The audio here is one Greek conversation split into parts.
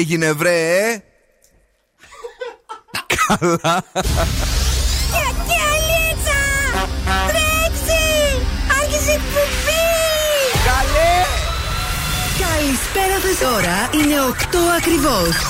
έγινε βρε Καλά. Καλέ. Καλησπέρα Τώρα είναι 8 ακριβώς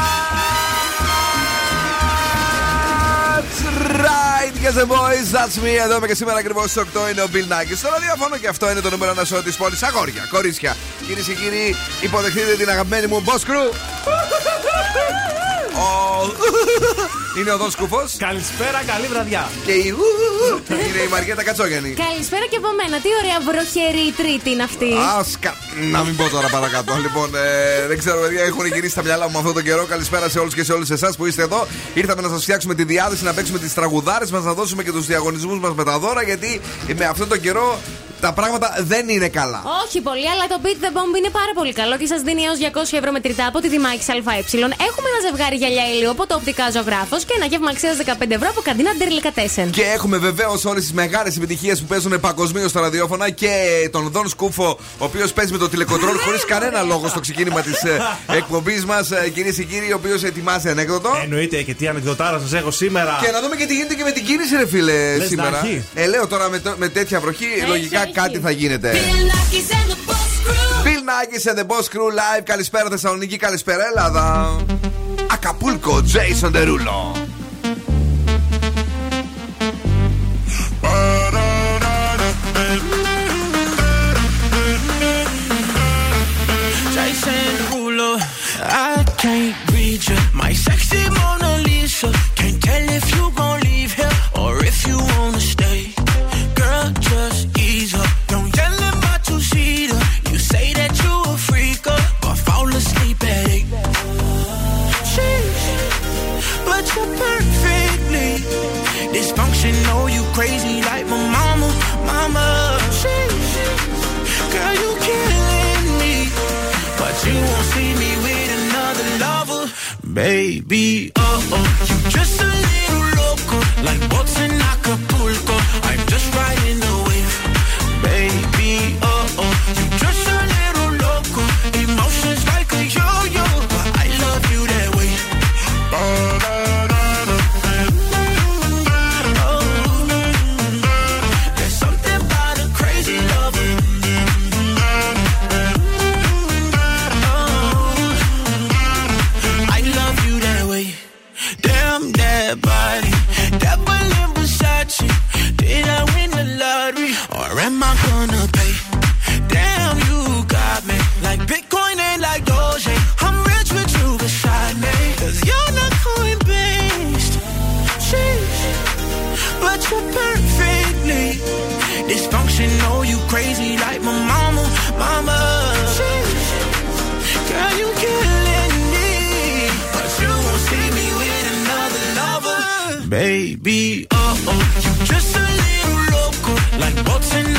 Right, guys and boys, that's me. Εδώ είμαι και σήμερα ακριβώ στι 8 είναι ο Bill Nackis. Στο ραδιόφωνο και αυτό είναι το νούμερο ένα show τη πόλη. Αγόρια, κορίτσια. Κυρίε και κύριοι, υποδεχτείτε την αγαπημένη μου Boss Crew. Είναι ο Δον Σκούφο. Καλησπέρα, καλή βραδιά. Και η είναι η Μαριέτα Κατσόγενη. Καλησπέρα και από μένα. Τι ωραία βροχερή τρίτη είναι αυτή. Άσκα. Να μην πω τώρα παρακάτω. Λοιπόν, ε, δεν ξέρω, παιδιά, έχουν γυρίσει τα μυαλά μου αυτόν τον καιρό. Καλησπέρα σε όλους και σε όλες εσάς που είστε εδώ. Ήρθαμε να σας φτιάξουμε τη διάθεση, να παίξουμε τις τραγουδάρες μας, να δώσουμε και τους διαγωνισμούς μας με τα δώρα. Γιατί με αυτόν τον καιρό τα πράγματα δεν είναι καλά. Όχι πολύ, αλλά το Beat the Bomb είναι πάρα πολύ καλό και σας δίνει έως 200 ευρώ μετρητά από τη Δημάκη ΑΕ. Έχουμε ένα ζευγάρι γυαλιά ήλιο από το οπτικά ζωγράφος και ένα γεύμα αξίας 15 ευρώ από καντίνα Ντερλικατέσεν. Και έχουμε βεβαίως όλες τις μεγάλες επιτυχίες που παίζουν παγκοσμίως στα ραδιόφωνα και τον Δον Σκούφο, ο οποίος παίζει με το τηλεκοντρόλ χωρίς κανένα λόγο στο ξεκίνημα της ε, εκπομπής μας, ε, κυρίες και κύριοι, ο οποίος ετοιμάζει ανέκδοτο. Εννοείται και τι ανεκδοτάρα σας έχω σήμερα. Και να δούμε και τι γίνεται και με την κίνηση, ρε φίλε, Λες σήμερα. Ε, λέω τώρα με, με τέτοια βροχή, λογικά κάτι θα γίνεται. Bill Nackis and the Boss Crew live. Καλησπέρα Θεσσαλονίκη, καλησπέρα Ελλάδα. Ακαπούλκο, Jason Derulo. I can't baby. Oh oh, you just baby. Oh oh, you just a little loco, like boats in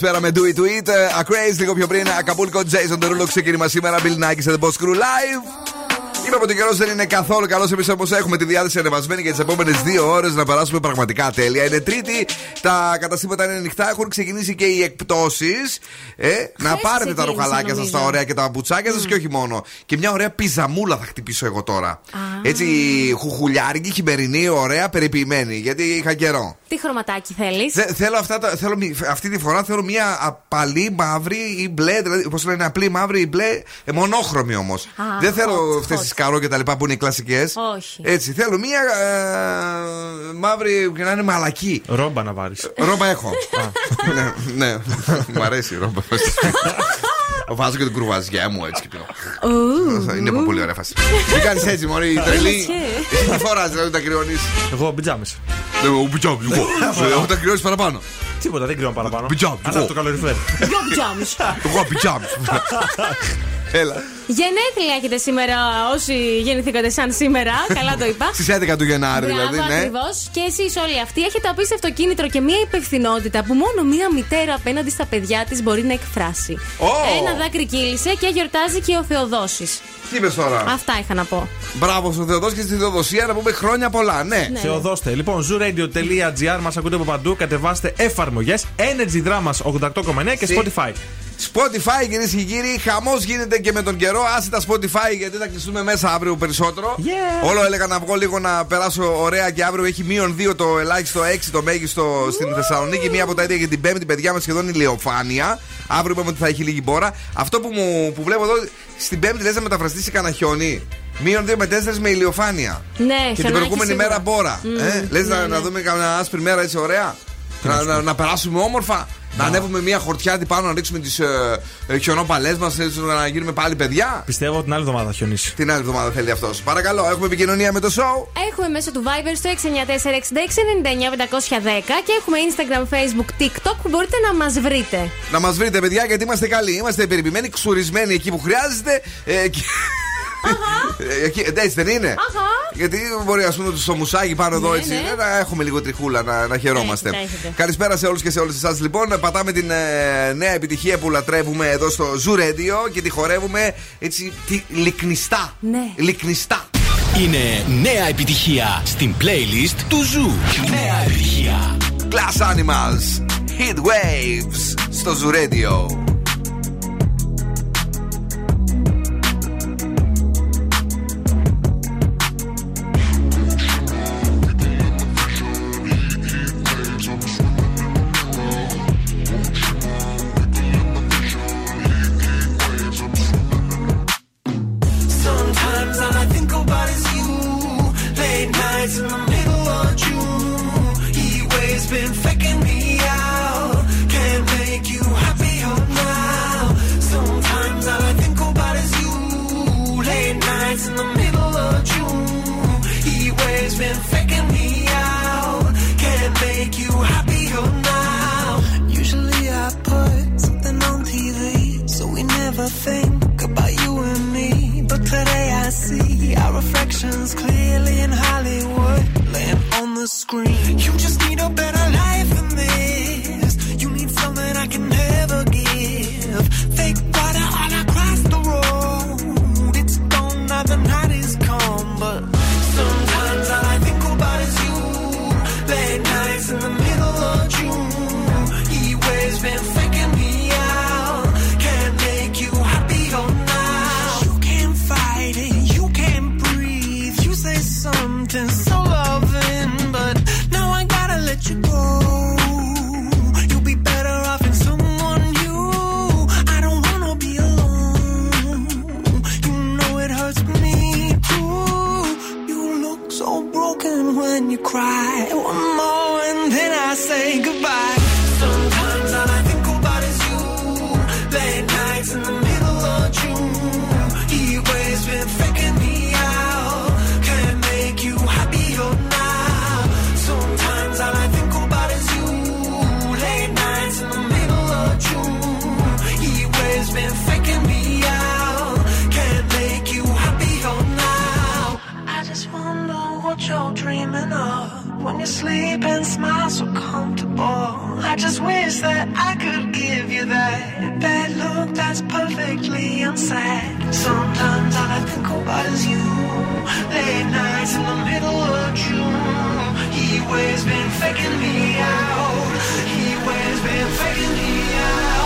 Καλησπέρα, καλησπέρα με Do It To It. A Craze λίγο πιο πριν. Ακαπούλκο Jason Derulo ξεκίνημα σήμερα. Bill Nike σε The Boss Crew Live. Είπαμε ότι ο καιρό δεν είναι καθόλου καλός. Εμείς όμω έχουμε τη διάθεση ανεβασμένη για τις επόμενες δύο ώρες να περάσουμε πραγματικά τέλεια. Είναι Τρίτη, τα καταστήματα είναι ανοιχτά, έχουν ξεκινήσει και οι εκπτώσεις. Ε, να πάρετε τα ρουχαλάκια σας, τα ωραία και τα πουτσάκια σας και όχι μόνο. Και μια ωραία πιζαμούλα θα χτυπήσω εγώ τώρα. Έτσι, χουχουλιάρικη, χειμερινή, ωραία, περιποιημένη. Γιατί είχα καιρό. Τι χρωματάκι θέλεις; Θε- θέλω αυτά, τα- θέλω, μη- αυτή τη φορά θέλω μια απαλή μαύρη ή μπλε, δηλαδή πώς λένε απλή μαύρη ή μπλε, ε, μονόχρωμη όμως. Δεν θέλω hot, αυτές hot. τι καρό και τα λοιπά που είναι οι κλασικές. Όχι. Έτσι, θέλω μια ε, μαύρη και να είναι μαλακή. Ρόμπα να βάλει. Ρόμπα έχω. ναι, ναι. Μου αρέσει η ρόμπα. Βάζω και την κουρβαζιά μου έτσι και πίνω. Είναι πολύ ωραία φάση. Τι κάνεις έτσι, Μωρή, η τρελή; Έλα, Τι φοράς δηλαδή τα κρυώνεις; Εγώ πιτζάμες. Εγώ πιτζάμ, εγώ. Εγώ τα κρυώνεις παραπάνω. Τίποτα, δεν κρύβω παραπάνω. Πιτζάμ, Αλλά εγώ. το καλοριφέρ. Δυο πιτζάμες. Εγώ πιτζάμ. Έλα. Γενέθλια έχετε σήμερα όσοι γεννηθήκατε σαν σήμερα. Καλά το είπα. Στις 11 του Γενάρη δηλαδή, Μπράβο, ναι. ακριβώς. Και εσείς όλοι αυτοί έχετε απίστευτο κίνητρο και μία υπευθυνότητα που μόνο μία μητέρα απέναντι στα παιδιά της μπορεί να εκφράσει. Ω! Ένα δάκρυ κύλησε και γιορτάζει και ο Θεοδόσης. Τι είπες τώρα; Αυτά είχα να πω. Μπράβο στον Θεοδόση και στη Θεοδοσία να πούμε χρόνια πολλά, ναι. Ναι. Θεοδώστε. Λοιπόν, zooradio.gr μας ακούτε από παντού. Κατεβάστε εφαρμογές Energy Dramas 88,9 και Τι; Spotify. Spotify κυρίες και κύριοι, χαμός γίνεται και με τον καιρό. Άσε τα Spotify γιατί θα κλειστούμε μέσα αύριο περισσότερο. Yeah. Όλο έλεγα να βγω λίγο να περάσω ωραία και αύριο έχει μείον 2 το ελάχιστο, 6 το μέγιστο στην Θεσσαλονίκη. Μία από τα ίδια για την Πέμπτη, παιδιά μας σχεδόν ηλιοφάνεια. Αύριο είπαμε ότι θα έχει λίγη μπόρα. Αυτό που, μου, που βλέπω εδώ στην Πέμπτη λες να μεταφραστείς σε κανένα χιόνι. Μείον 2 με 4 με ηλιοφάνεια. Ναι, Και την χιονάκι προηγούμενη σίγουρα. μέρα μπόρα. ε, Λες ναι, να, ναι. να δούμε καμιά άσπρη μέρα έτσι ωραία. Να, να, να περάσουμε όμορφα. Να ανέβουμε μια χορτιά πάνω να ρίξουμε τις ε, ε, χιονόπαλέ μας να γίνουμε πάλι παιδιά. Πιστεύω την άλλη εβδομάδα θα χιονίσει. Την άλλη εβδομάδα θέλει αυτός. Παρακαλώ, έχουμε επικοινωνία με το show. Έχουμε μέσω του Viber στο 694-6699-510 και έχουμε Instagram, Facebook, TikTok που μπορείτε να μας βρείτε. Να μας βρείτε, παιδιά, γιατί είμαστε καλοί. Είμαστε περιποιημένοι, ξουρισμένοι εκεί που χρειάζεται. Ε, και... Ε, εκεί- Έτσι δεν είναι. Αχα. Γιατί μπορεί, ας πούμε, στο μουσάκι πάνω εδώ Ναι, έτσι ναι. να έχουμε λίγο τριχούλα να, να χαιρόμαστε. Έχετε, έχετε. Καλησπέρα σε όλους και σε όλες εσάς. Λοιπόν, πατάμε την ε, νέα επιτυχία που λατρεύουμε εδώ στο Zoo Radio και τη χορεύουμε έτσι τι, λικνιστά. Ναι. Λικνιστά. Είναι νέα επιτυχία στην playlist του Zoo. Νέα επιτυχία. Glass Animals. Heat Waves στο Zoo Radio. You sleep and smile so comfortable. I just wish that I could give you that that look that's perfectly unsaid. Sometimes all I think about is you. Late nights in the middle of June. He always been faking me out. He always been faking me out.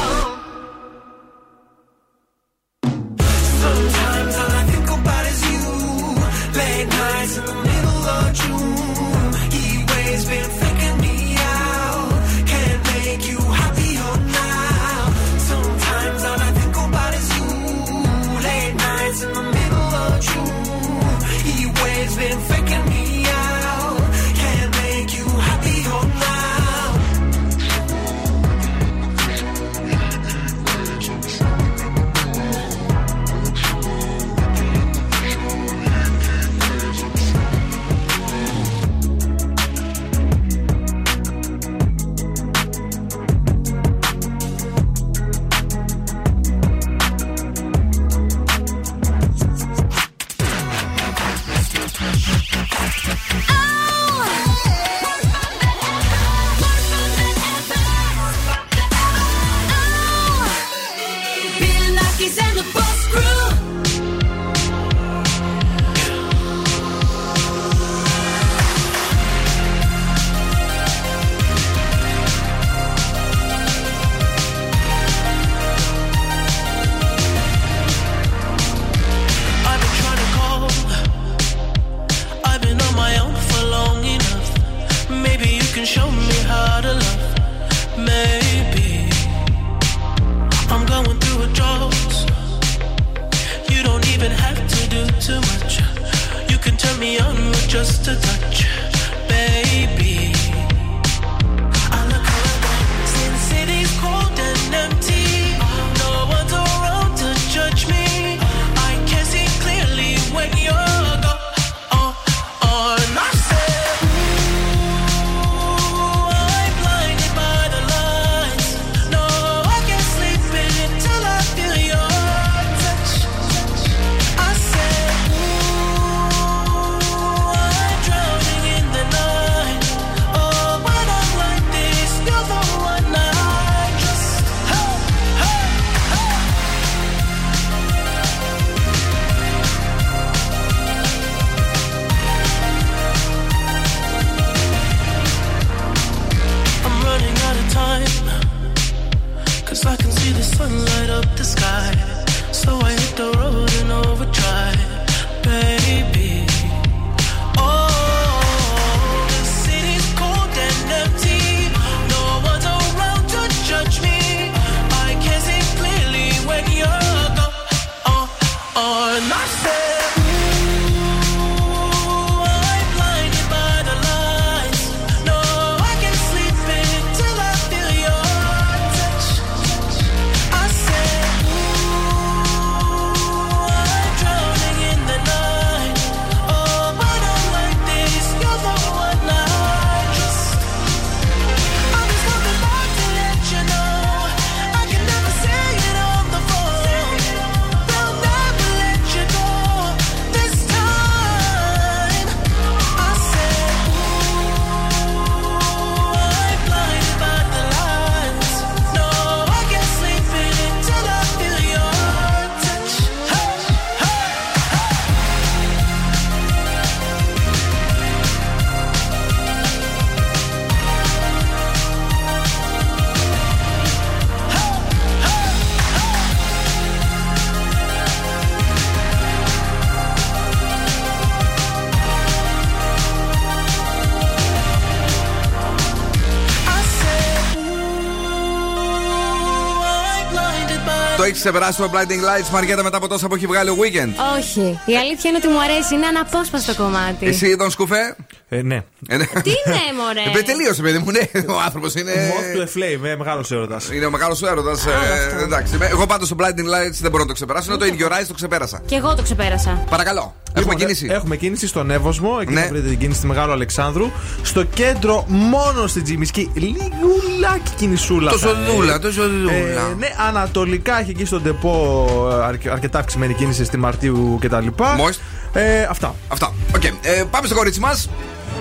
Έχει ξεπεράσει το Blinding Lights, Μαριέτα, μετά από τόσα που έχει βγάλει ο Weekend. Όχι. Η αλήθεια είναι ότι μου αρέσει. Είναι αναπόσπαστο κομμάτι. Εσύ τον σκουφέ; Ε, ναι. Ε, ναι. Τι ναι, μωρέ. Ε, τελείωσε, παιδί μου, ναι. Ο άνθρωπος είναι. Moth to a flame, μεγάλος έρωτας. Είναι ο μεγάλος έρωτας. Ε, εντάξει. Με- Εγώ πάντως το Blinding Lights δεν μπορώ να το ξεπεράσω. Είναι το ίδιο Rise, το ξεπέρασα. Και εγώ το ξεπέρασα. Παρακαλώ. Έχουμε κίνηση. Έχουμε κίνηση στον Εύωσμο. Εκεί Ναι. θα βρείτε την κίνηση στη Μεγάλου Αλεξάνδρου. Στο κέντρο, μόνο στην Τζιμισκή, λιγουλάκι κινησούλα. Τόσο θα δούλα, έχει. τόσο δούλα. Ε, ναι, ανατολικά έχει εκεί στον τεπό ε, αρκε- αρκετά αυξημένη κίνηση στη Μαρτίου κτλ. Μόλις. Ε, αυτά. Αυτά. Οκ. Ε, πάμε στο κορίτσι μας.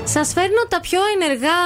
Σας φέρνω τα πιο ενεργά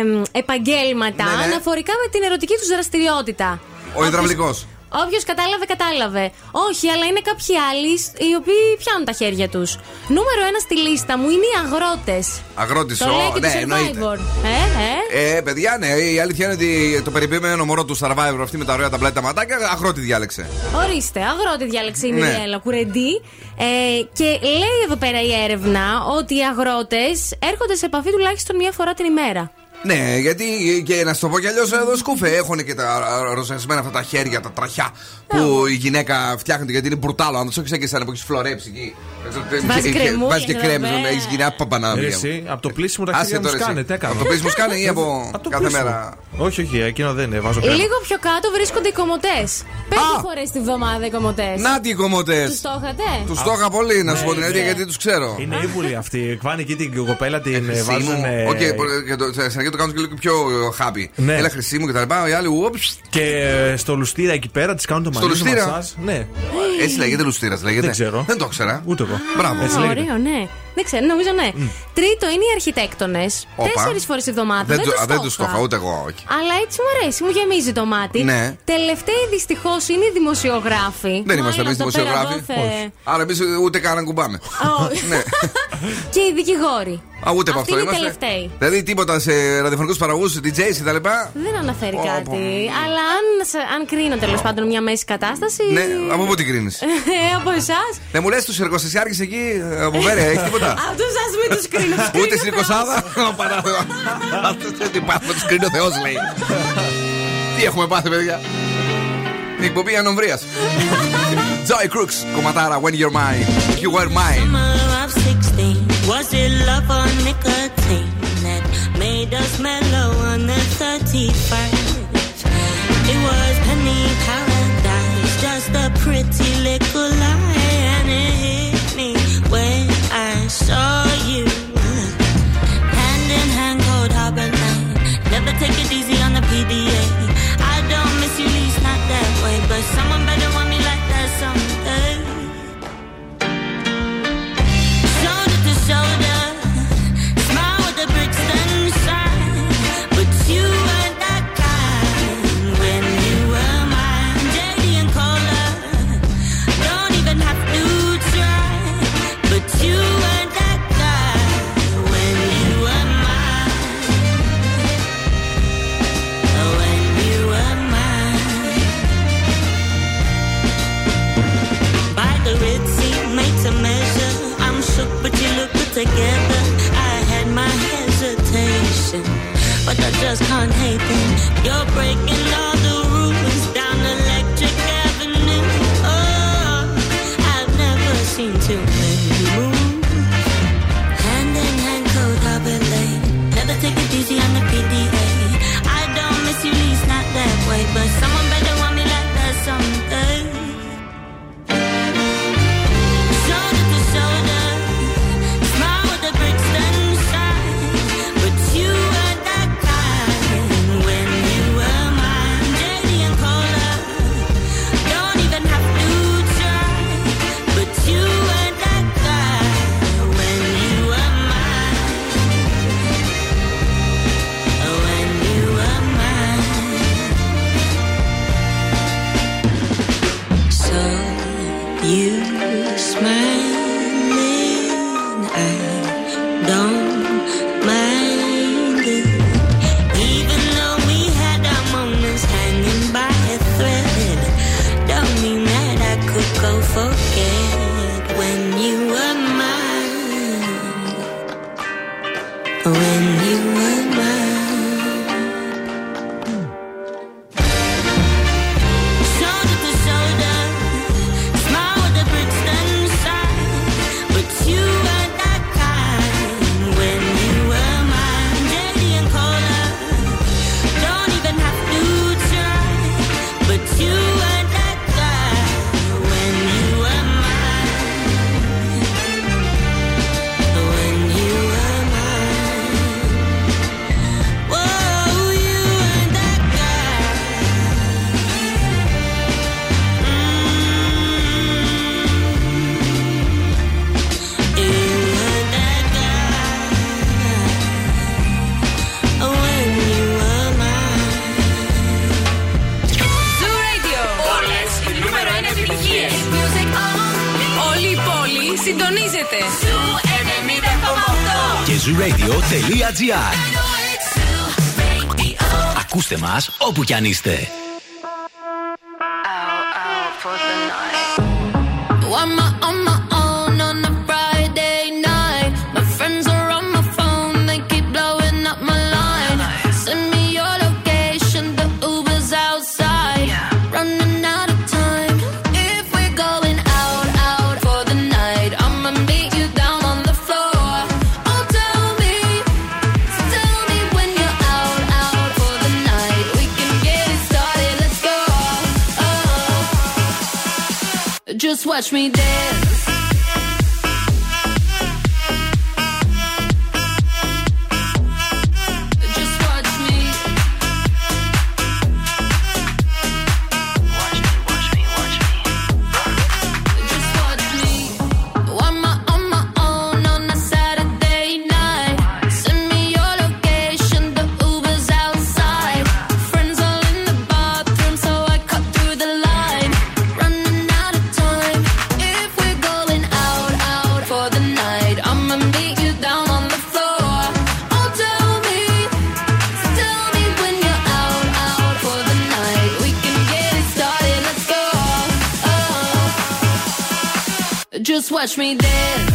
εμ, επαγγέλματα Ναι, ναι. αναφορικά με την ερωτική τους δραστηριότητα. Ο υδραυλικός. Όποιος κατάλαβε, κατάλαβε. Όχι, αλλά είναι κάποιοι άλλοι οι οποίοι πιάνουν τα χέρια τους. Νούμερο ένα στη λίστα μου είναι οι αγρότες. Αγρότης. Το λέει και Ναι, το εννοείται. Survivor. Ε, ε. Ε, παιδιά, ναι, η αλήθεια είναι ότι το περιποιημένο μωρό του Survivor αυτή με τα ωραία τα πλάτη τα ματάκια, αγρότη διάλεξε. Ορίστε, αγρότη διάλεξε η Ναι. Μιριέλα Κουρεντή. Ε, και λέει εδώ πέρα η έρευνα ότι οι αγρότες έρχονται σε επαφή τουλάχιστον μία φορά την ημέρα. Ναι, γιατί και να σου το πω κι αλλιώς εδώ σκούφε έχουν και τα ροζεσμένα αυτά τα χέρια, τα τραχιά που η γυναίκα φτιάχνει γιατί είναι μπουρτάλο. Αν του έχει σαν που έχεις φλωρέψει εκεί. Βάζεις Και- κρεμούλια Βάζεις και εδώ κρέμες, πέρα. Έχεις γίνει παπανάμια. Εσύ, από το πλήσιμο τα Άσε χέρια μου τώρα εσύ. σκάνε. Τι έκανε. Από το πλήσιμο σκάνε ή από Από το κάθε πλήσιμο. μέρα; Όχι, όχι, εκείνο δεν είναι. Βάζω κρέμα. Λίγο πιο κάτω βρίσκονται οι κομμωτές. Πέντε φορές τη βδομάδα οι κομμωτές. Να τι οι κομμωτές. Τους το είχατε. Τους το είχα πολύ, να σου πω την Ναι, αλήθεια, ναι. γιατί τους ξέρω. Είναι ύπουλοι αυτοί. Πάνε εκεί την κοπέλα, την ε, Χρυσή βάζουν. Μου. ε, Οκ, και το- στην αρχή το κάνουν και λίγο πιο happy. Ναι. Έλα χρυσή μου και τα λοιπά. Οι άλλοι, whoops. Και ε, στο λουστήρα εκεί πέρα τη κάνουν το Στο μαλλί. λουστήρα; μασάζ. Ναι, Έτσι λέγεται λουστήρας, λέγεται. Δεν ξέρω. Δεν το ήξερα. ούτε εγώ. Μπράβο. Έτσι λέγεται. Ωραίο, ναι. Δεν ξέρω, νομίζω ναι. Τρίτο είναι οι αρχιτέκτονες. Όπα. Τέσσερις φορές τη βδομάδα. Δεν, το, τους α, δεν το τους το είχα. είχα, ούτε εγώ, όχι. Αλλά έτσι μου αρέσει, μου γεμίζει το μάτι. Ναι. Τελευταίοι δυστυχώς είναι οι δημοσιογράφοι. Δεν είμαστε Μάλλον εμείς εδώ πέρα δημοσιογράφοι. εδώ θε- Άρα εμείς ούτε καν να κουμπάμε. Όχι. Ναι. και οι δικηγόροι. Α, ούτε από Αυτοί αυτό είναι οι είμαστε. τελευταίοι. Δηλαδή τίποτα σε ραδιοφωνικούς παραγωγούς, DJs και τα λοιπά. Δεν αναφέρει Πω, κάτι. πω. Αλλά αν, σε- αν κρίνω τέλος πάντων μια μέση κατάσταση. Ναι, από πού την κρίνεις; Ε, από εσάς. Δεν μου λες τους εργοστασιάρχες εκεί ε, από Βέρεια, έχεις τίποτα; Αυτού σα μην του κρίνω. τους Ούτε κρίνει ο στην Θεός. Κοσάδα. Τι πάθουμε, του κρίνει ο Θεό, λέει. Τι έχουμε πάθει, παιδιά. Την εκπομπή ανομβρία. Joy Crooks, κομματάρα, when you're mine. If you were mine. Summer of 16. Was it love or nicotine that made us mellow on the 31st? It was penny paradise, just a pretty little lie, so όπου κι αν είστε. Watch me dance.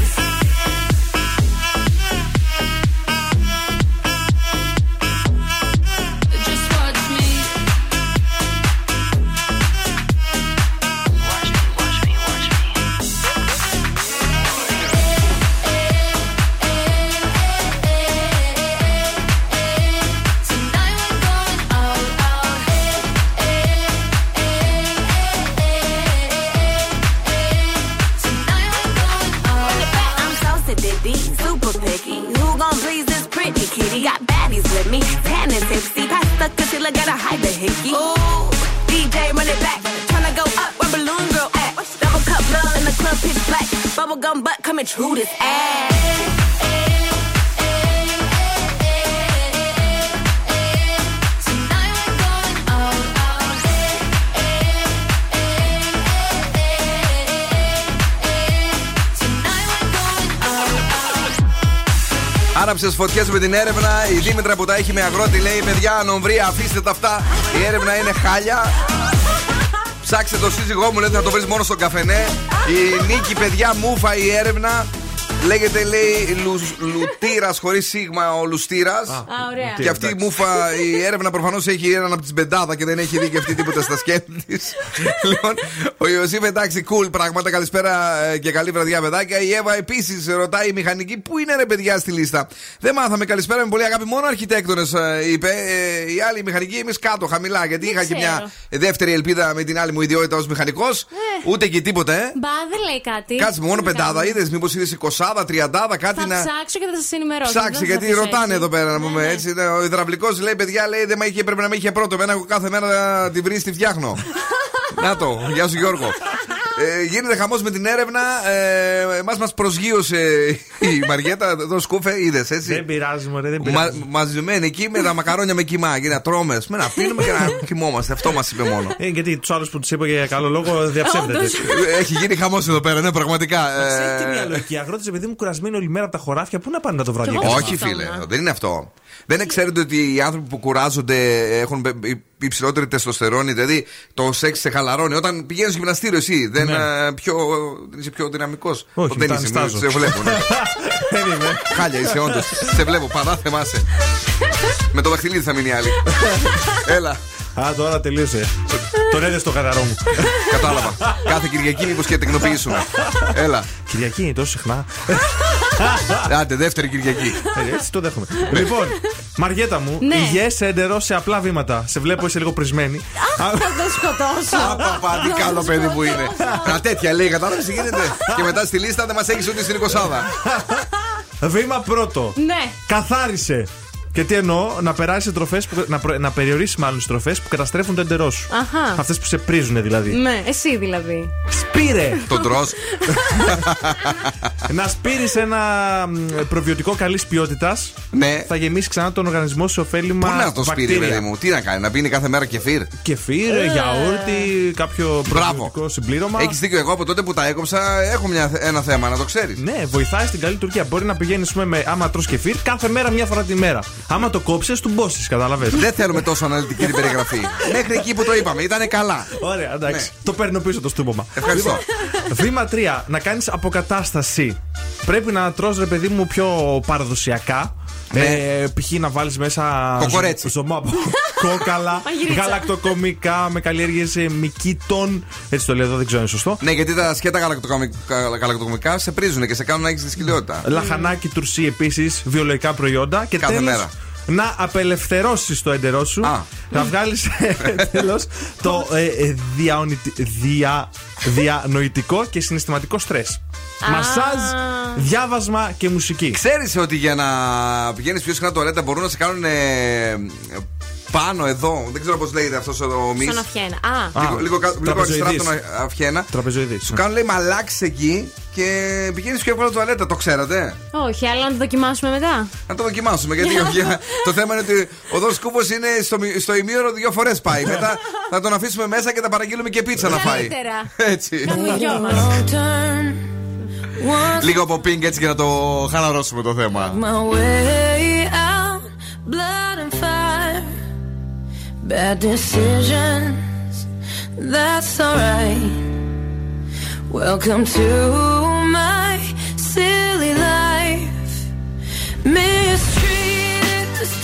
Φωτιές με την έρευνα. Η Δήμητρα που τα έχει με αγρότη λέει: Παιδιά, νομβρία, αφήστε τα αυτά. Η έρευνα είναι χάλια. Ψάξε το σύζυγό μου, λέει να το βρεις μόνο στον καφενέ. Η νίκη, παιδιά, μούφα η έρευνα. Λέγεται, λέει, λου, λουτήρας χωρίς σίγμα ο λουστήρας. Α, ωραία. Και αυτή η μούφα, η έρευνα προφανώς έχει έναν από τις πεντάδα και δεν έχει δει και αυτή τίποτα στα σκέτη της. λοιπόν, ο Ιωσήφ, εντάξει, cool πράγματα. Καλησπέρα ε, και καλή βραδιά, παιδάκια. Η Εύα επίσης ρωτάει η μηχανική, πού είναι ρε παιδιά στη λίστα; Δεν μάθαμε, καλησπέρα με πολύ αγάπη. Μόνο αρχιτέκτονες είπε. Ε, η άλλη μηχανική, εμείς κάτω, χαμηλά. Γιατί είχα και μια δεύτερη ελπίδα με την άλλη μου ιδιότητα ως μηχανικός. Ούτε και τίποτα, ε. Μπα, δεν λέει κάτι. Κάτσε με μόνο Τι να πεντάδα, κάνουμε. είδες, μήπως είδες 20, 30, κάτι Θα να. ψάξω και θα σας ενημερώσω. Ψάξει, Δεν θα γιατί αφήσω ρωτάνε έτσι. εδώ πέρα να Ναι, πούμε ναι. έτσι. Ναι, Ο υδραυλικός λέει: Παιδιά, λέει, δεν με είχε, πρέπει να με είχε πρώτο. Εμένα εγώ κάθε μέρα να τη βρει, τη φτιάχνω. να το, γεια σου Γιώργο. Ε, γίνεται χαμός με την έρευνα. Ε, Εμάς μας προσγείωσε η Μαριέτα. Εδώ σκούφε, είδες έτσι. Δεν πειράζει, μωρέ, δεν Μα, πειράζει. μαζεμένοι εκεί με τα μακαρόνια με κοιμά. Και να τρώμε, με να πίνουμε και να κοιμόμαστε. Αυτό μας είπε μόνο. Ε, γιατί τους άλλους που τους είπα για καλό λόγο διαψεύδεται. Έχει γίνει χαμός εδώ πέρα, ναι, πραγματικά. Ξέρετε Ε, τι μια λογική. Οι αγρότε, επειδή μου κουρασμένοι όλη μέρα από τα χωράφια, πού να πάνε να το βράδυ. Όχι, φίλε, δεν είναι αυτό. Δεν ξέρετε ότι οι άνθρωποι που κουράζονται έχουν πε- υ- υψηλότερη τεστοστερόνη, δηλαδή το σεξ σε χαλαρώνει. Όταν πηγαίνεις στο γυμναστήριο, εσύ δεν, Ναι. ε, πιο, δεν είσαι πιο δυναμικός. Όχι, δεν τα είσαι, ανιστάζω. σε βλέπω. Ναι. Δεν είμαι. Χάλια είσαι, όντως. σε βλέπω, παδά θεμάσαι. Με το δαχτυλίδι θα μείνει η άλλη. Έλα, Α, τώρα τελείωσε. Τον έδε στο καθαρό μου. κατάλαβα. Κάθε Κυριακή μήπως και τεκνοποιήσουμε. Έλα. Κυριακή είναι τόσο συχνά. Άντε, δεύτερη Κυριακή. Ε, Έτσι το δέχομαι. Λοιπόν, Μαριέτα μου, Ναι. υγιές έντερο σε απλά βήματα. Σε βλέπω, είσαι λίγο πρισμένη. Α, Θα το σκοτώσω. Απαπα, τι καλό παιδί που είναι. Να τέτοια λέει, κατάλαβες τι γίνεται; Και μετά στη λίστα δεν μας έχεις ούτε στην 20. Βήμα πρώτο. Ναι. Καθάρισε. Και τι εννοώ, να περάσει τροφές, να, προ- να περιορίσει μάλλον τις τροφές που καταστρέφουν το εντερό σου. Αχα. Αυτές που σε πρίζουν δηλαδή. Ναι, εσύ δηλαδή. Σπήρε! Τον τρώ. να σπείρεις ένα μ, προβιωτικό καλής ποιότητας. Ναι. Θα γεμίσει ξανά τον οργανισμό σε ωφέλιμα. Πού να το σπείρει, βακτήρια. παιδί μου, τι να κάνει, να πίνει κάθε μέρα κεφίρ. Κεφίρ, γιαούρτι, κάποιο προβιωτικό συμπλήρωμα. Έχεις δίκιο, εγώ από τότε που τα έκοψα έχω μια, ένα θέμα, να το ξέρεις. Ναι, βοηθάει στην καλή λειτουργία. Μπορεί να πηγαίνεις, με, άμα τρως κεφίρ, κάθε μέρα μια φορά τη μέρα. Άμα το κόψεις, του μπώσεις, κατάλαβες. Δεν θέλουμε τόσο αναλυτική την περιγραφή. Μέχρι εκεί που το είπαμε, ήταν καλά. Ωραία, εντάξει. Ναι. Το παίρνω πίσω το στούμπομα. Ευχαριστώ. Βήμα 3. Να κάνεις αποκατάσταση. Πρέπει να τρως ρε παιδί μου πιο παραδοσιακά. Ναι. Ε, π.χ. να βάλεις μέσα. Κοκορέτσι. ζω- ζωμό από κόκαλα, Μαγειρίτσα. γαλακτοκομικά με καλλιέργειες μικήτων. Έτσι το λέω εδώ, δεν ξέρω αν είναι σωστό. Ναι, γιατί τα σκέτα γαλακτοκομικά, γαλακτοκομικά σε πρίζουν και σε κάνουν να έχεις δυσκολιότητα. Λαχανάκι, τουρσί επίσης, βιολογικά προϊόντα. Και Κάθε τέλος, μέρα. Να απελευθερώσεις το εντερό σου. Α. Να βγάλεις τέλο το ε, ε, διαονυτι- δια, διανοητικό και συναισθηματικό στρες. Μασάζ, διάβασμα και μουσική. Ξέρεις ότι για να πηγαίνεις πιο συχνά τουαλέτα μπορούν να σε κάνουν ε, πάνω εδώ. Δεν ξέρω πώς λέγεται αυτός ο μυς. Στον Αφιένα. Α, Λίγο, λίγο, κα- λίγο αριστερά από τραπεζοειδής. τον α- Αφιένα. Τραπεζοειδής. Σου κάνουν λέει μαλάξεις εκεί και πηγαίνεις πιο εύκολα τουαλέτα. Το ξέρατε; όχι, αλλά να το δοκιμάσουμε μετά. Να το δοκιμάσουμε. Γιατί όχι, το θέμα είναι ότι ο Δό Κούμπος είναι στο, μη- στο ημίωρο δύο φορές πάει. Μετά θα τον αφήσουμε μέσα και θα παραγγείλουμε και πίτσα να φάει. Καλύτερα. Έτσι. Το γιο μας. Λίγο από πίνκ έτσι για να το χαλαρώσουμε το θέμα. my way out, blood and fire, bad decisions. That's alright. Welcome to my silly life. Mistreated, this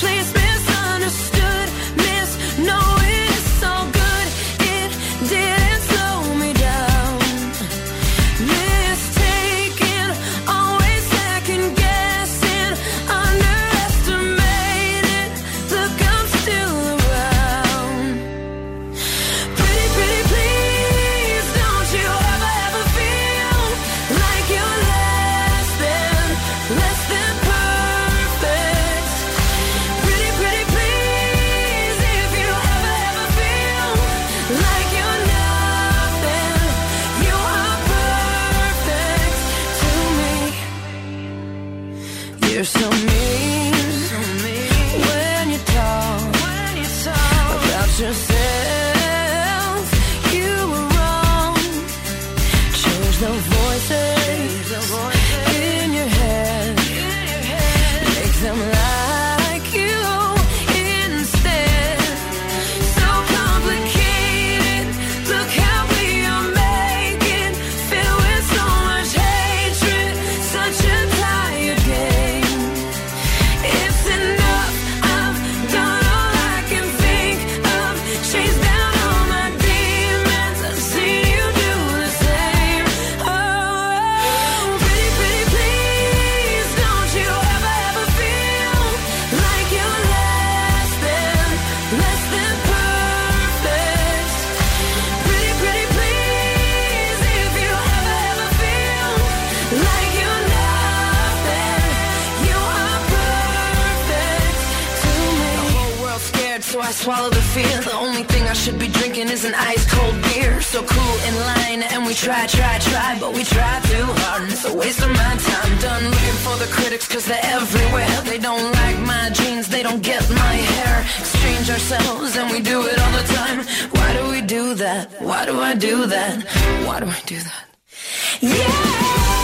in line, and we try, try, try, but we try too hard. It's a waste of my time. Done looking for the critics, cause they're everywhere. They don't like my jeans, they don't get my hair. Exchange ourselves, and we do it all the time. Why do we do that? Why do I do that? Why do I do that? Bill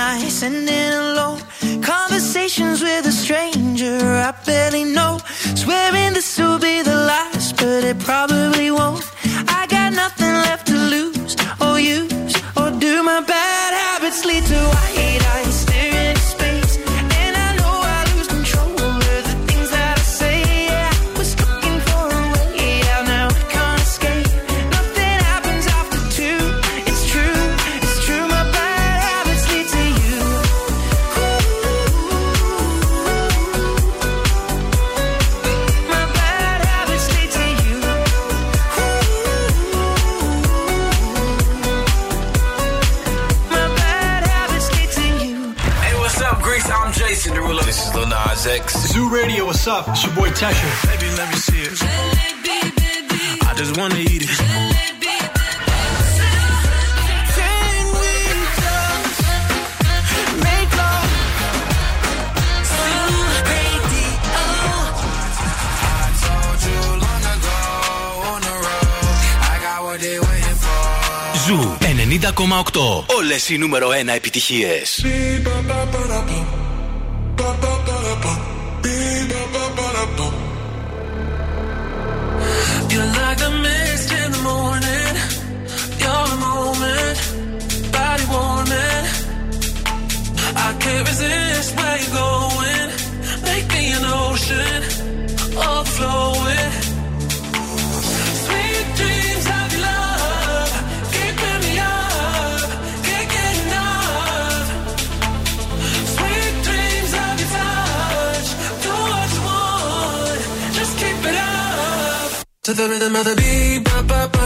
nights and in alone conversations with a stranger. I What's up? It's your boy Tesha. Baby, let me see it. I just wanna eat it. Jalebi, Can we just. Ζου 90,8. Όλες οι νούμερο 1 επιτυχίες. the rhythm of the beat, ba ba ba.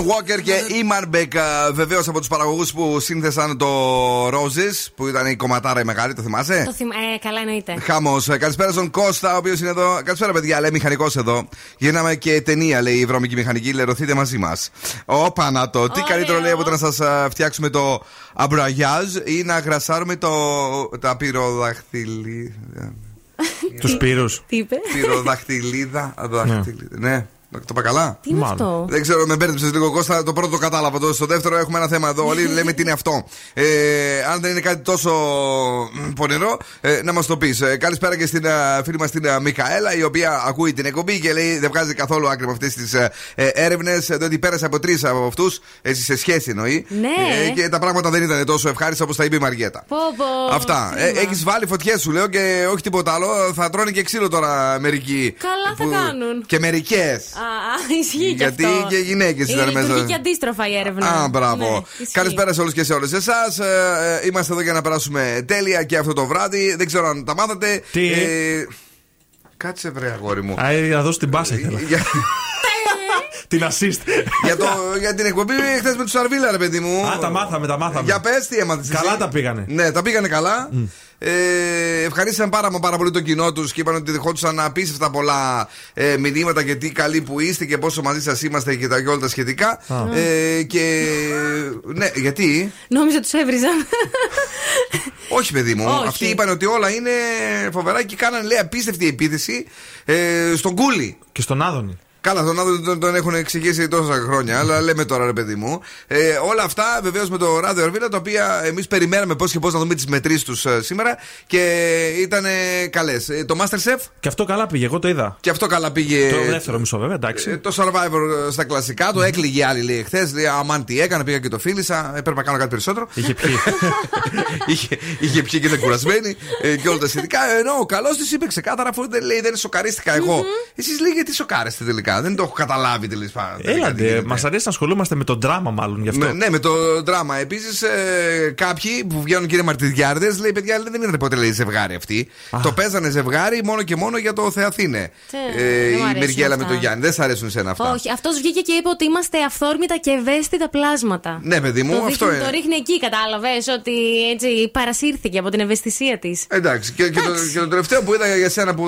Walker και Iman Beck. Βεβαίως από τους παραγωγούς που σύνθεσαν το Roses, που ήταν η κομματάρα η μεγάλη, το θυμάσαι; Το θυμ... ε, καλά εννοείται. Χαμός. Καλησπέρα στον Κώστα, ο οποίος είναι εδώ. Καλησπέρα, παιδιά, λέει μηχανικός εδώ. Γίναμε και ταινία, λέει η βρώμικη μηχανική. Λερωθείτε μαζί μας. Ω Πανατό, τι καλύτερο λέει από το να σας φτιάξουμε το αμπραγιάζ ή να γρασάρουμε το, τα πυροδαχτυλί. Τους πύρους. Τι είπε; Πυροδαχτυλίδα. δαχτυλίδα. Ναι. Το είπα καλά; Τι είναι αυτό; Δεν ξέρω, με μπέρδεψες λίγο Κώστα. Το πρώτο το κατάλαβα. Το, στο δεύτερο έχουμε ένα θέμα εδώ. Όλοι λέμε τι είναι αυτό. Ε, αν δεν είναι κάτι τόσο μ, πονηρό, ε, να μας το πεις. Ε, καλησπέρα και στην ε, φίλη μας την ε, Μικαέλα, η οποία ακούει την εκπομπή και λέει δεν βγάζει καθόλου άκρη με αυτές τις ε, έρευνες. Διότι πέρασε από τρεις από αυτούς, έτσι σε σχέση εννοεί. Ναι. Ε, και τα πράγματα δεν ήταν τόσο ευχάριστα όπως τα είπε η Μαριέτα. Πω, πω, Αυτά. Ε, κρίμα. Έχεις βάλει φωτιές σου, λέω, και όχι τίποτα άλλο. Θα τρώνε και ξύλο τώρα μερικοί. Καλά θα Που- κάνουν. Και μερικές. Α, α, ισχύει και Γιατί αυτό. και γυναίκες ήταν Ε, μέσα. Λειτουργεί και αντίστροφα η έρευνα. Α, μπράβο. Ναι, ισχύει. Καλησπέρα σε όλους και σε όλες εσάς. Ε, είμαστε εδώ για να περάσουμε τέλεια και αυτό το βράδυ. Δεν ξέρω αν τα μάθατε. Τι; Ε, κάτσε βρε, αγόρι μου. Α, ε, να δώσω την πάσα ήθελα. Για, Την assist. για, το, για την εκπομπή χθες με τους Αρβίλα, ρε παιδί μου. Α, τα μάθαμε, τα μάθαμε. Για πες, τι έμαθες. Καλά τα πήγανε. Ναι, τα πήγανε καλά. Ε, ευχαρίστησαν πάρα, μα πάρα πολύ το κοινό τους και είπαν ότι δεχόντουσαν απίστευτα πολλά ε, μηνύματα και τι καλοί που είστε και πόσο μαζί σας είμαστε και, τα, και όλα τα σχετικά. Ε, και. Ναι, γιατί; Νόμιζα τους έβριζαν. Όχι, παιδί μου. Όχι. Αυτοί είπαν ότι όλα είναι φοβερά και κάνανε λέει απίστευτη επίθεση ε, στον Κούλι. Και στον Άδωνη. Καλά, τον Άδωνη τον, τον έχουν εξηγήσει τόσα χρόνια, αλλά λέμε τώρα ρε παιδί μου. Ε, όλα αυτά βεβαίως με το ράδιο Αρβίλα, τα οποία εμείς περιμέναμε πώς και πώς να δούμε τις μετρήσεις τους σήμερα και ήταν καλές. Ε, το Masterchef; Και αυτό καλά πήγε, εγώ το είδα. και αυτό καλά πήγε. Το δεύτερο μισό βέβαια, Ε, εντάξει. το Survivor στα κλασικά, το έκλειγε άλλη λέει χθες. Λέει Αμάν τι έκανα, πήγα και το φίλησα. Έπρεπε να κάνω κάτι περισσότερο. Είχε πιει. είχε, είχε πιει και ήταν κουρασμένη ε, και όλα τα σχετικά. Ενώ ο καλός της είπε ξεκάθαρα, αφού δεν λέει δεν σοκαρίστηκα εγώ. Εσείς λέει γιατί σοκάρεστε τελικά. Δεν το έχω καταλάβει τελικά. Έλατε, μας αρέσει να ασχολούμαστε με τον δράμα, μάλλον γι' αυτό. Με, ναι, με το δράμα. Επίσης, ε, κάποιοι που βγαίνουν και είναι μαρτυριάρδε, λέει παιδιά, λέει, δεν είναι ποτέ λέει, ζευγάρι αυτοί. Το παίζανε ζευγάρι μόνο και μόνο για το Θεαθήνε. Τε, Ε, δεν μου η αρέσουν Μεργέλα με αυτά. τον Γιάννη. Δεν σ' αρέσουν εσένα αυτά. Όχι, αυτός βγήκε και είπε ότι είμαστε αυθόρμητα και ευαίσθητα πλάσματα. Ναι, παιδί μου, το, αυτό δείχνει- είναι. το ρίχνει εκεί, κατάλαβες, ότι έτσι παρασύρθηκε από την ευαισθησία της. Εντάξει, και, και, το, και το τελευταίο που είδα για σένα που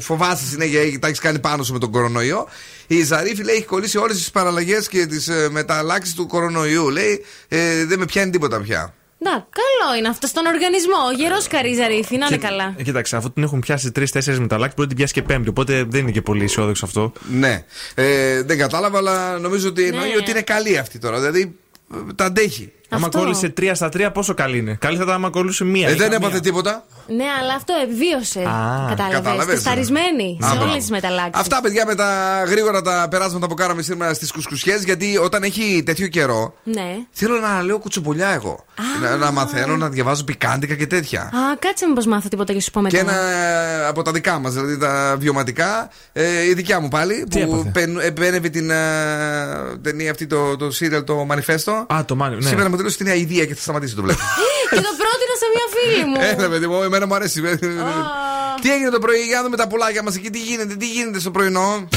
φοβάσαι συνέχεια, έχει- τα έχεις κάνει πάνω σου με τον κορονοϊό. Η Ζαρίφη λέει έχει κολλήσει όλες τις παραλλαγές και τις ε, μεταλλάξεις του κορονοϊού. Λέει ε, δεν με πιάνει τίποτα πια. Να, καλό είναι αυτό στον οργανισμό. Γερός καρίζα ρήφη, να είναι καλά. Ε, Κοίταξε, αφού την έχουν πιάσει τρει-τέσσερι μεταλλάξεις, μπορεί να την πιάσει και πέμπτη. Οπότε δεν είναι και πολύ αισιόδοξο αυτό. Ναι. Ε, δεν κατάλαβα, αλλά νομίζω ότι εννοεί Ναι. ότι είναι καλή αυτή τώρα. Δηλαδή ε, τα αντέχει. Άμα Αυτό. κόλλησε 3 στα 3, πόσο καλή είναι; Καλή θα ήταν άμα κολλούσε μία. Ε, ή δεν καμία. έπαθε τίποτα. Ναι, αλλά αυτό επιβίωσε. Α, Κατάλαβες. κατάλαβες, Τεσταρισμένη Α, σε μπράβο. όλε τις μεταλλάξεις. Αυτά, παιδιά, με τα γρήγορα τα περάσματα που κάναμε σήμερα στις κουσκουσιές, γιατί όταν έχει τέτοιο καιρό, Ναι. θέλω να λέω κουτσομπολιά εγώ. Να, να μαθαίνω, να διαβάζω πικάντικα και τέτοια. Α, κάτσε μήπως μάθω τίποτα και σου πω μετά. Και ένα ε, από τα δικά μας, δηλαδή τα βιωματικά, ε, η δικιά μου πάλι, Τι που έπαθε; πεν- επένευε την ε, ταινία αυτή, το, το serial, το Manifesto. Α, το μάνιο, ναι. Σήμερα μου τελείωσε την αηδία και θα σταματήσει να το βλέπω. και το πρότεινα σε μια φίλη μου. Έλα, παιδί μου, εμένα μου αρέσει. Τι έγινε το πρωί, για να δούμε τα πουλάκια μας εκεί, τι γίνεται, τι γίνεται στο πρωινό.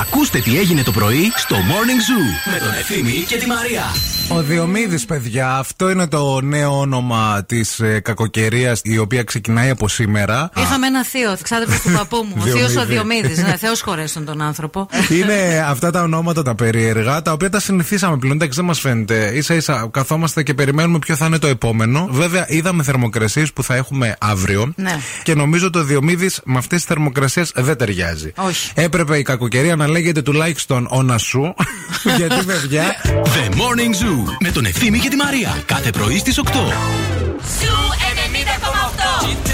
Ακούστε τι έγινε το πρωί στο Morning Zoo με τον Ευθύμη και τη Μαρία. Ο Διομήδης, παιδιά, αυτό είναι το νέο όνομα της ε, κακοκαιρίας η οποία ξεκινάει από σήμερα. Είχαμε ένα θείο, ξάδερφος του παππού μου. Ο Διομήδη. θείος ο Διομήδη. Ναι, Θεός χωρέσουν τον άνθρωπο. Είναι αυτά τα ονόματα τα περίεργα, τα οποία τα συνηθίσαμε πλέον. Εντάξει, δεν μας φαίνεται. σα ίσα καθόμαστε και περιμένουμε ποιο θα είναι το επόμενο. Βέβαια, είδαμε θερμοκρασίες που θα έχουμε αύριο. Ναι. Και νομίζω ότι ο Διομήδης με αυτές τις θερμοκρασίες δεν ταιριάζει. Όχι. Έπρεπε η κακοκαιρία να λέγεται τουλάχιστον όνα σου. γιατί παιδιά. The Morning Zoo με τον Ευθύμη και τη Μαρία. Κάθε πρωί στις 8. Zoo 90,8.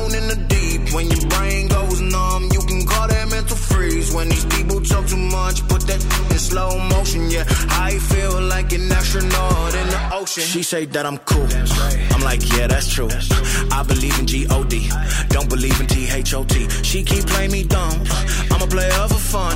When your brain goes numb, you can call that mental freeze. When these people talk too much, put that in slow motion. Yeah, I feel like an astronaut in the ocean. She say that I'm cool. I'm like, yeah, that's true. I believe in G-O-D. Don't believe in T-H-O-T. She keep playing me dumb. I'm a player for fun.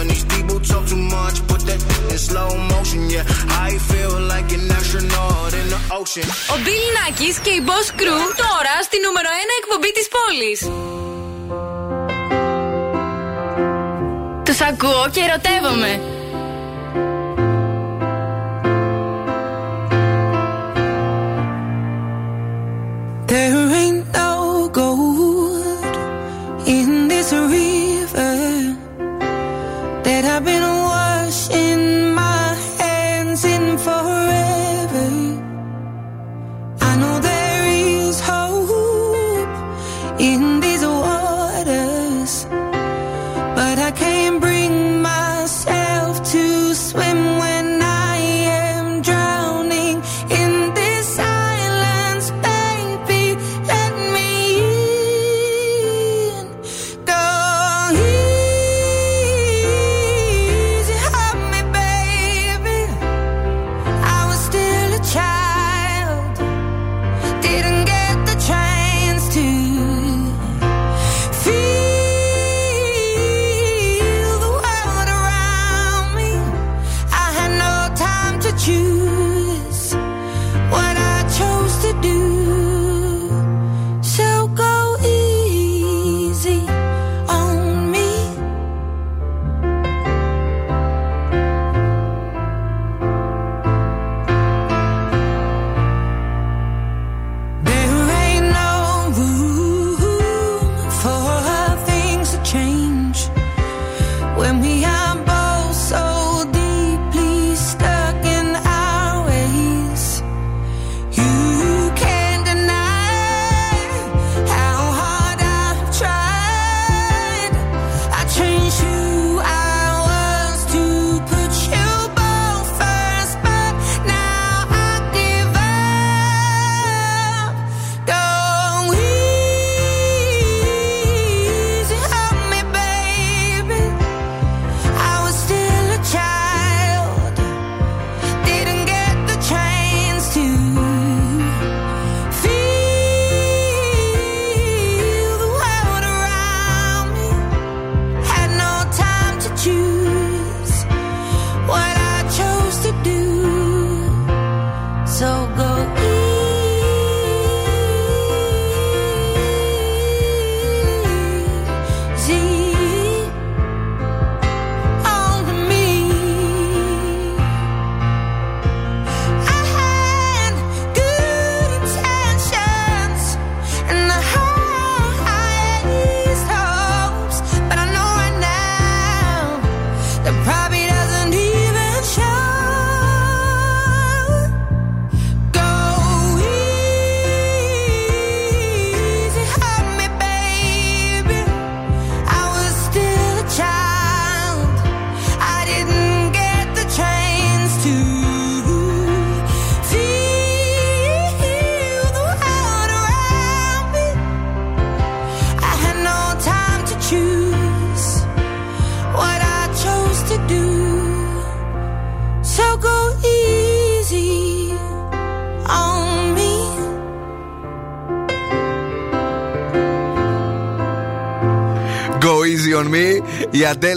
When these people talk too much, put that in slow motion. Yeah, I feel like an astronaut in the ocean. Ο Bill Nackis και η Boss Crew τώρα στη νούμερο 1 εκπομπή της πόλης. Τους ακούω και ερωτεύομαι. There ain't no gold in this river that I've been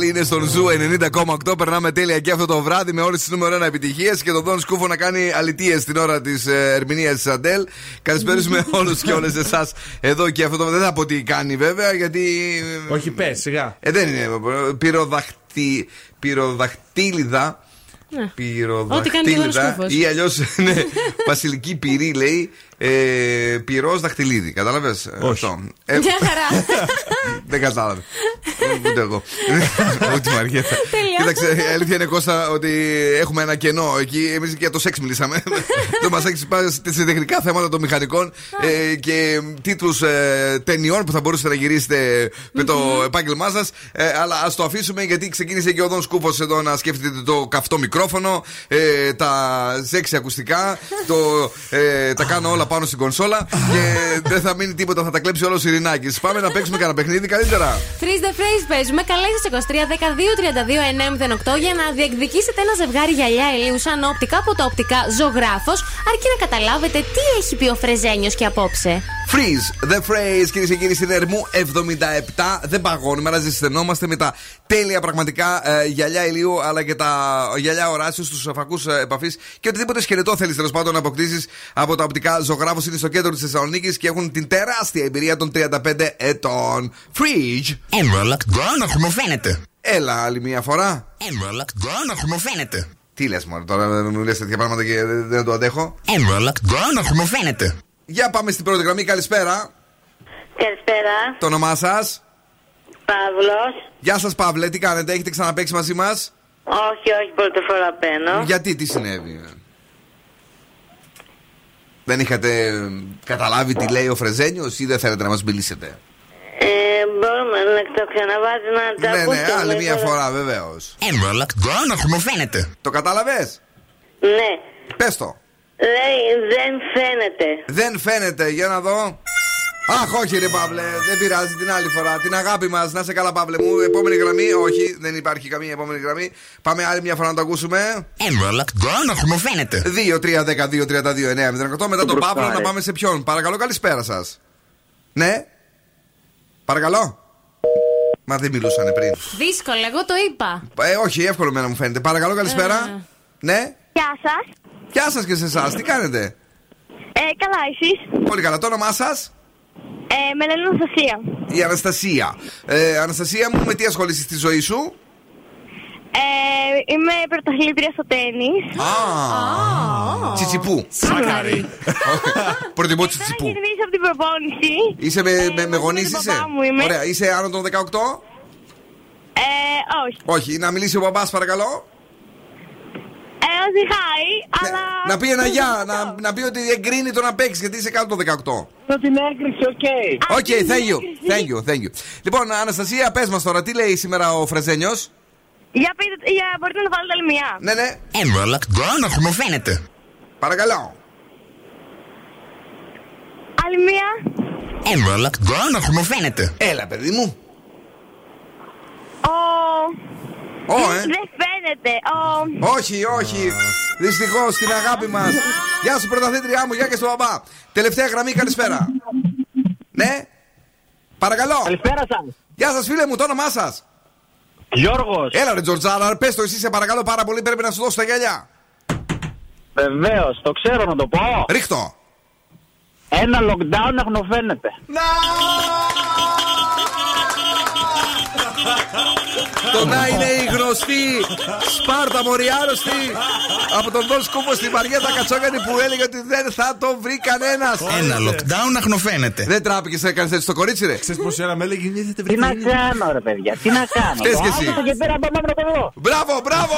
Η Αντέλη είναι στον Zoo 90,8. Περνάμε τέλεια και αυτό το βράδυ με όλες τις νούμερο 1 επιτυχίες και τον Δον Σκούφο να κάνει αλητίες την ώρα της ερμηνείας της Αντέλ. Καλησπερίζουμε όλους και όλες εσάς εδώ και αυτό το. Δεν θα πω τι κάνει βέβαια γιατί. Όχι, πες, σιγά. Ε, δεν είναι. Πυροδαχτύ, πυροδαχτύλιδα. Ναι. Ό,τι κάνει και ο Δον Πυροδαχτύλιδα Σκούφος. ή αλλιώς ναι, βασιλική πυρή λέει. Ε, Πυρός δαχτυλίδι. Κατάλαβες; Αυτό. Ε, Μια χαρά. δεν κατάλαβε. Ούτε εγώ. Ούτε η Μαριέτα. Τέλεια. Κοίταξε, η αλήθεια είναι Κώστα ότι έχουμε ένα κενό εκεί. Εμείς και για το σεξ μιλήσαμε. το μας έχει πάει σε τεχνικά θέματα των μηχανικών ε, και τίτλους ταινιών που θα μπορούσατε να γυρίσετε με το επάγγελμά σας. αλλά ας το αφήσουμε γιατί ξεκίνησε και ο Δον Σκούφος εδώ να σκέφτεται το καυτό μικρόφωνο, ε, τα σεξι ακουστικά, το, ε, τα κάνω όλα πάνω στην κονσόλα και δεν θα μείνει τίποτα, θα τα κλέψει όλο ο Ειρηνάκη. Πάμε να παίξουμε κανένα παιχνίδι καλύτερα. Freeze the phrase παίζουμε. Καλέστε 23 12 32 908 για να διεκδικήσετε ένα ζευγάρι γυαλιά ηλίου σαν όπτικα από τα οπτικά ζωγράφος, αρκεί να καταλάβετε τι έχει πει ο Φρεζένιος και απόψε. Freeze the phrase, κυρίες και κύριοι, στην Ερμού 77. Δεν παγώνουμε, αλλά ζεσθενόμαστε με τα τέλεια πραγματικά ε, γυαλιά ηλίου, αλλά και τα γυαλιά οράσεω, τους φακού ε, επαφής και οτιδήποτε σκελετό θέλεις τέλος πάντων να αποκτήσεις από τα οπτικά ζωγράφο. Είναι στο κέντρο της Θεσσαλονίκης και έχουν την τεράστια εμπειρία των 35 ετών. Freeze. Emerald Ground να χρωμοφαίνεται. Έλα άλλη μία φορά. Emerald Ground να χρωμοφαίνεται. Τι λες, Μωρέ, τώρα μου λες τέτοια πράγματα και δεν, δεν το αντέχω. Emerald Ground να χρωμοφαίνεται. Για πάμε στην πρώτη γραμμή, καλησπέρα. Καλησπέρα. Το όνομά σας; Παύλος. Γεια σας, Παύλε, τι κάνετε, έχετε ξαναπέξει μαζί μας; Όχι, όχι, πρώτη φορά μπαίνω. Γιατί, τι συνέβη; ε; Δεν είχατε ε, καταλάβει τι λέει ο Φρεζένιος ή δεν θέλετε να μας μιλήσετε; Ε, μπορούμε να το ξαναβάζει να τα ναι, ναι, ακούσουμε. άλλη μία φορά βεβαίως. Emerald Ground να χρωμοφαίνεται. Το κατάλαβες; Ναι. Πες το. Λέει, δεν φαίνεται. Δεν φαίνεται, για να δω. Αχ, όχι, ρε Παύλε, δεν πειράζει την άλλη φορά. Την αγάπη μας, να σε καλά, Παύλε μου. Επόμενη γραμμή, όχι, δεν υπάρχει καμία επόμενη γραμμή. Πάμε άλλη μια φορά να το ακούσουμε. Emerald Ground να χρωμοφαίνεται. 2-3-10-2-32-9-08. Μετά τον Παύλο να πάμε σε ποιον. Παρακαλώ, καλησπέρα σας. Ναι; Παρακαλώ. Μα δεν μιλούσανε πριν. Δύσκολο, εγώ το είπα. Ε, όχι, εύκολο μένα μου φαίνεται. Παρακαλώ, καλησπέρα. Ναι; Γεια σας. Γεια σας και σε εσάς, τι κάνετε; Ε, καλά, εσείς; Πολύ καλά, το όνομά σας; Ε, με λένε Αναστασία. Η Αναστασία. Ε, Αναστασία μου, με τι ασχολείσαι στη ζωή σου; Ε, είμαι πρωταθλήτρια στο τέννη. Α, Τσιτσιπού. Σάκαρη. Προτιμώ τσιτσιπού. Γυρνήσω από την προπόνηση. Είσαι με, με, με γονείς, με τον είσαι; παπά μου είμαι. Ωραία, είσαι άνω των 18. Ε, όχι. Όχι, να μιλήσει ο μπαμπάς, παρακαλώ. Ε, όχι, χάι, αλλά. Να πει ένα γεια, να, να πει ότι εγκρίνει το να παίξεις γιατί είσαι κάτω των 18. Με την έγκριση, οκ. Οκ, thank you. Thank you, thank you. Λοιπόν, Αναστασία, πες μας τώρα, τι λέει σήμερα ο Φρεζένιος; Για, πείτε, για μπορείτε να βάλετε άλλη μία. Ναι, ναι. Emerald Ground να χρωμοφαίνεται. Παρακαλώ. Άλλη μία. Emerald Ground να χρωμοφαίνεται. Έλα, παιδί μου. Ο. Ω, ε. Δεν φαίνεται. Ο. Όχι, όχι. Δυστυχώς την αγάπη μας. Γεια σου, πρωταθλήτριά μου, γεια και στο μπαμπά. Τελευταία γραμμή, καλησπέρα. Ναι. Παρακαλώ. Καλησπέρα σας. Γεια σας, φίλε μου, το όνομά σας. Γιώργος. Έλα, ρε Τζορτζάρα, πες το εσύ, σε παρακαλώ πάρα πολύ. Πρέπει να σου δώσω τα γυαλιά. Βεβαίως, το ξέρω να το πω. Ρίχτω. Ένα lockdown αγνοφαίνεται. Το να είναι η γνωστή Σπάρτα Μοριάρωστη από τον Δον Σκούφο στη Μαριέτα Κατσόγανη που έλεγε ότι δεν θα το βρει κανένας. Ένα lockdown αγνοφαίνεται. Δεν τράπηκες, έκανε έτσι στο κορίτσι, ρε. Ξέρεις πως ένα με έλεγε «Δεν Τι να κάνω, ρε παιδιά, τι να κάνω. Φταίς και εσύ. Το άκουσα και πήρα το νόμο το δω. Μπράβο, μπράβο!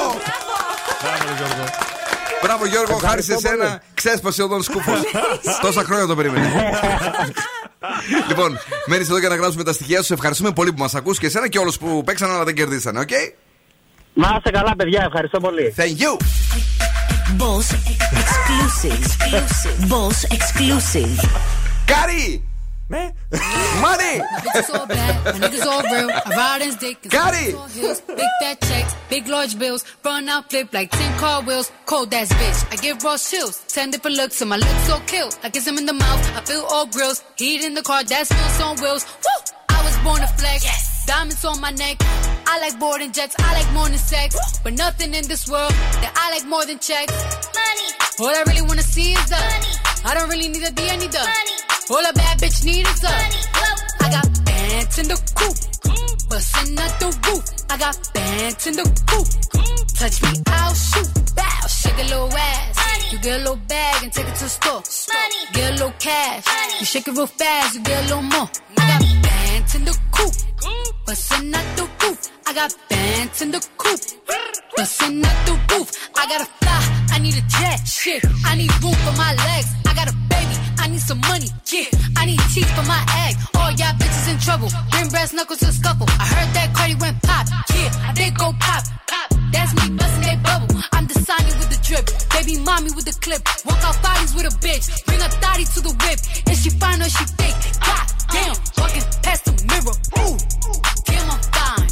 Μπράβο Γιώργο, χάρη σε σένα ξέσπασε ο Δον Σκούφος. Τόσα χρόνια το περίμενες. λοιπόν, μένεις εδώ για να γράψουμε τα στοιχεία σου. Ευχαριστούμε πολύ που μας ακούς και εσένα και όλους που παίξαν αλλά δεν κερδίσανε, οκ; Να είστε καλά, παιδιά, ευχαριστώ πολύ. Thank you. Boss exclusive. Boss exclusive. Κάρι! man. Money. My niggas all bad. My niggas all real. I ride his dick. Got it. Hills, big fat checks, big large bills. Run out, flip like 10 car wheels. Cold ass bitch. I give raw chills. 10 different looks, and my lips so kill. I kiss them in the mouth. I feel all grills. Heat in the car, that's feels on wheels. Woo! I was born a flex. Yes. Diamonds on my neck. I like boarding jets. I like more than sex. Woo. But nothing in this world that I like more than checks. Money. All I really wanna see is the money. I don't really need a D, I need the money. All a bad bitch need is the. I got bands in the coop. Bustin' out the roof. I got bands in the coop. Touch me, I'll shoot. Bow, shake a little ass. You get a little bag and take it to the store. Get a little cash. You shake it real fast, you get a little more. I got bands in the coop. Bustin' out the roof. I got bands in the coop. Bustin' out the roof. I gotta fly. I need a jet. Shit. I need room for my legs. I got a. I need some money. Yeah. I need teeth for my egg. All y'all bitches in trouble. Bring brass knuckles to scuffle. I heard that Cardi went pop. Yeah. they go pop. Pop. That's me busting that bubble. I'm the with the drip. Baby mommy with the clip. Walk out bodies with a bitch. Bring a thotty to the whip. Is she fine or she fake? God damn. Walking past the mirror. Ooh. Damn, I'm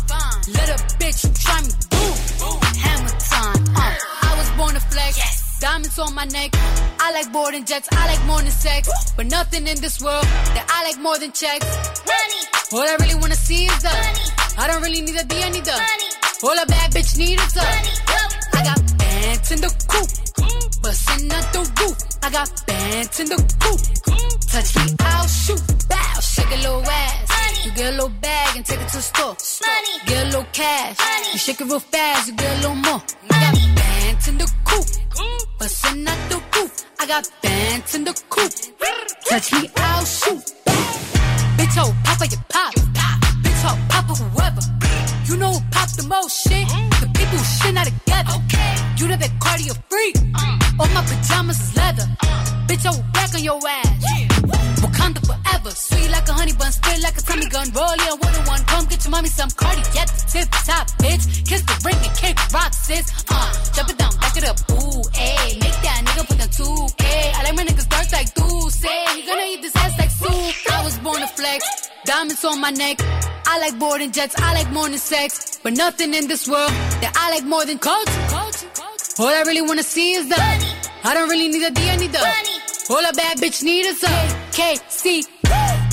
fine. Let a bitch try me. Boom. Hammer time. Uh. I was born to flex. Diamonds on my neck. I like boarding jets. I like more than sex. But nothing in this world that I like more than checks. Money. All I really wanna see is the money. I don't really need D, I any the money. All a bad bitch need is the money. I got bands in the coop. Bustin' out the roof. I got bands in the coop. Touch me, I'll shoot. Bow, shake a little ass. You get a little bag and take it to the store. Get a little cash. You shake it real fast, you get a little more. I got bands in the coop. Bustin' out the roof. I got bands in the coop. Touch me, I'll shoot. Bitch, oh, Papa, you pop. Bitch, oh, Papa, whoever. You know who pop the most shit? The who shit not together. You know that cardio freak. Uh. All my pajamas is leather. Uh. Bitch, I will back on your ass. Wakanda forever. Sweet like a honey bun, spit like a tummy gun. Roll in one on one. Come get your mommy some cardi at the tip top, bitch. Kiss the ring and kick rocks, sis. Uh, jump it down, back it up. Ooh, ayy. Make that nigga put down 2K. I like my niggas dark like say. He gonna eat this ass like soup. I was born to flex. Diamonds on my neck. I like boarding jets. I like than sex. But nothing in this world that I like more than culture. All I really wanna see is the money. I don't really need a D, I need the money. All a bad bitch need is a KC.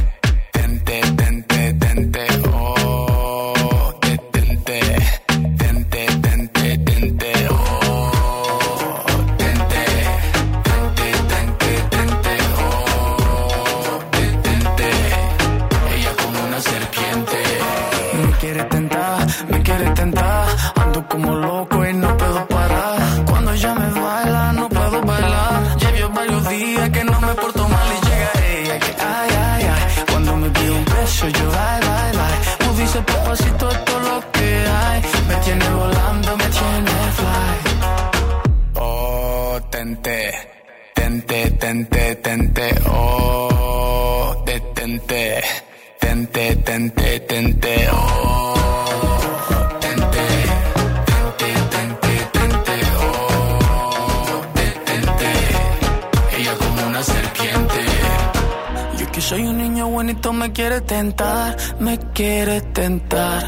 Oh, tente, tente, tente, tente, oh, detente, tente, tente, tente, oh, bonito me quiere tentar, me quiere tentar.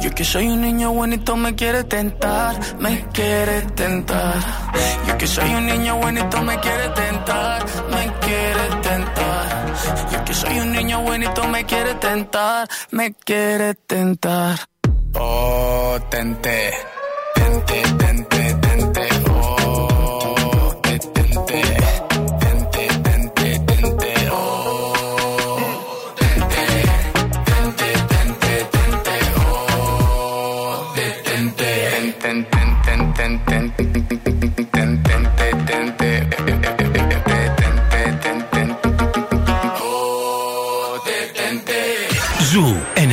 Yo que soy un niño bonito me quiere tentar, me quiere tentar. Yo que soy un niño bonito me quiere tentar, me quiere tentar. Yo que soy un niño bonito me quiere tentar, me quiere tentar. Oh, tente, tente, tente, tente,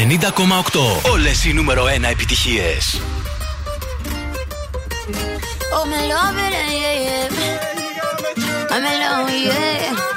90,8. Όλες οι νούμερο 1 επιτυχίες. Oh, me love it, yeah, yeah. I'm alone, yeah.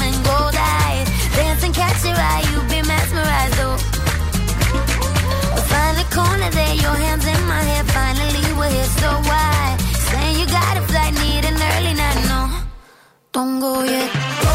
And gold eyes. Dancing, catch your eye, you be mesmerized, oh. Find the corner your hands in my hair. Finally, we're here, so why? Saying you got need an early night, no. Don't. Go yet,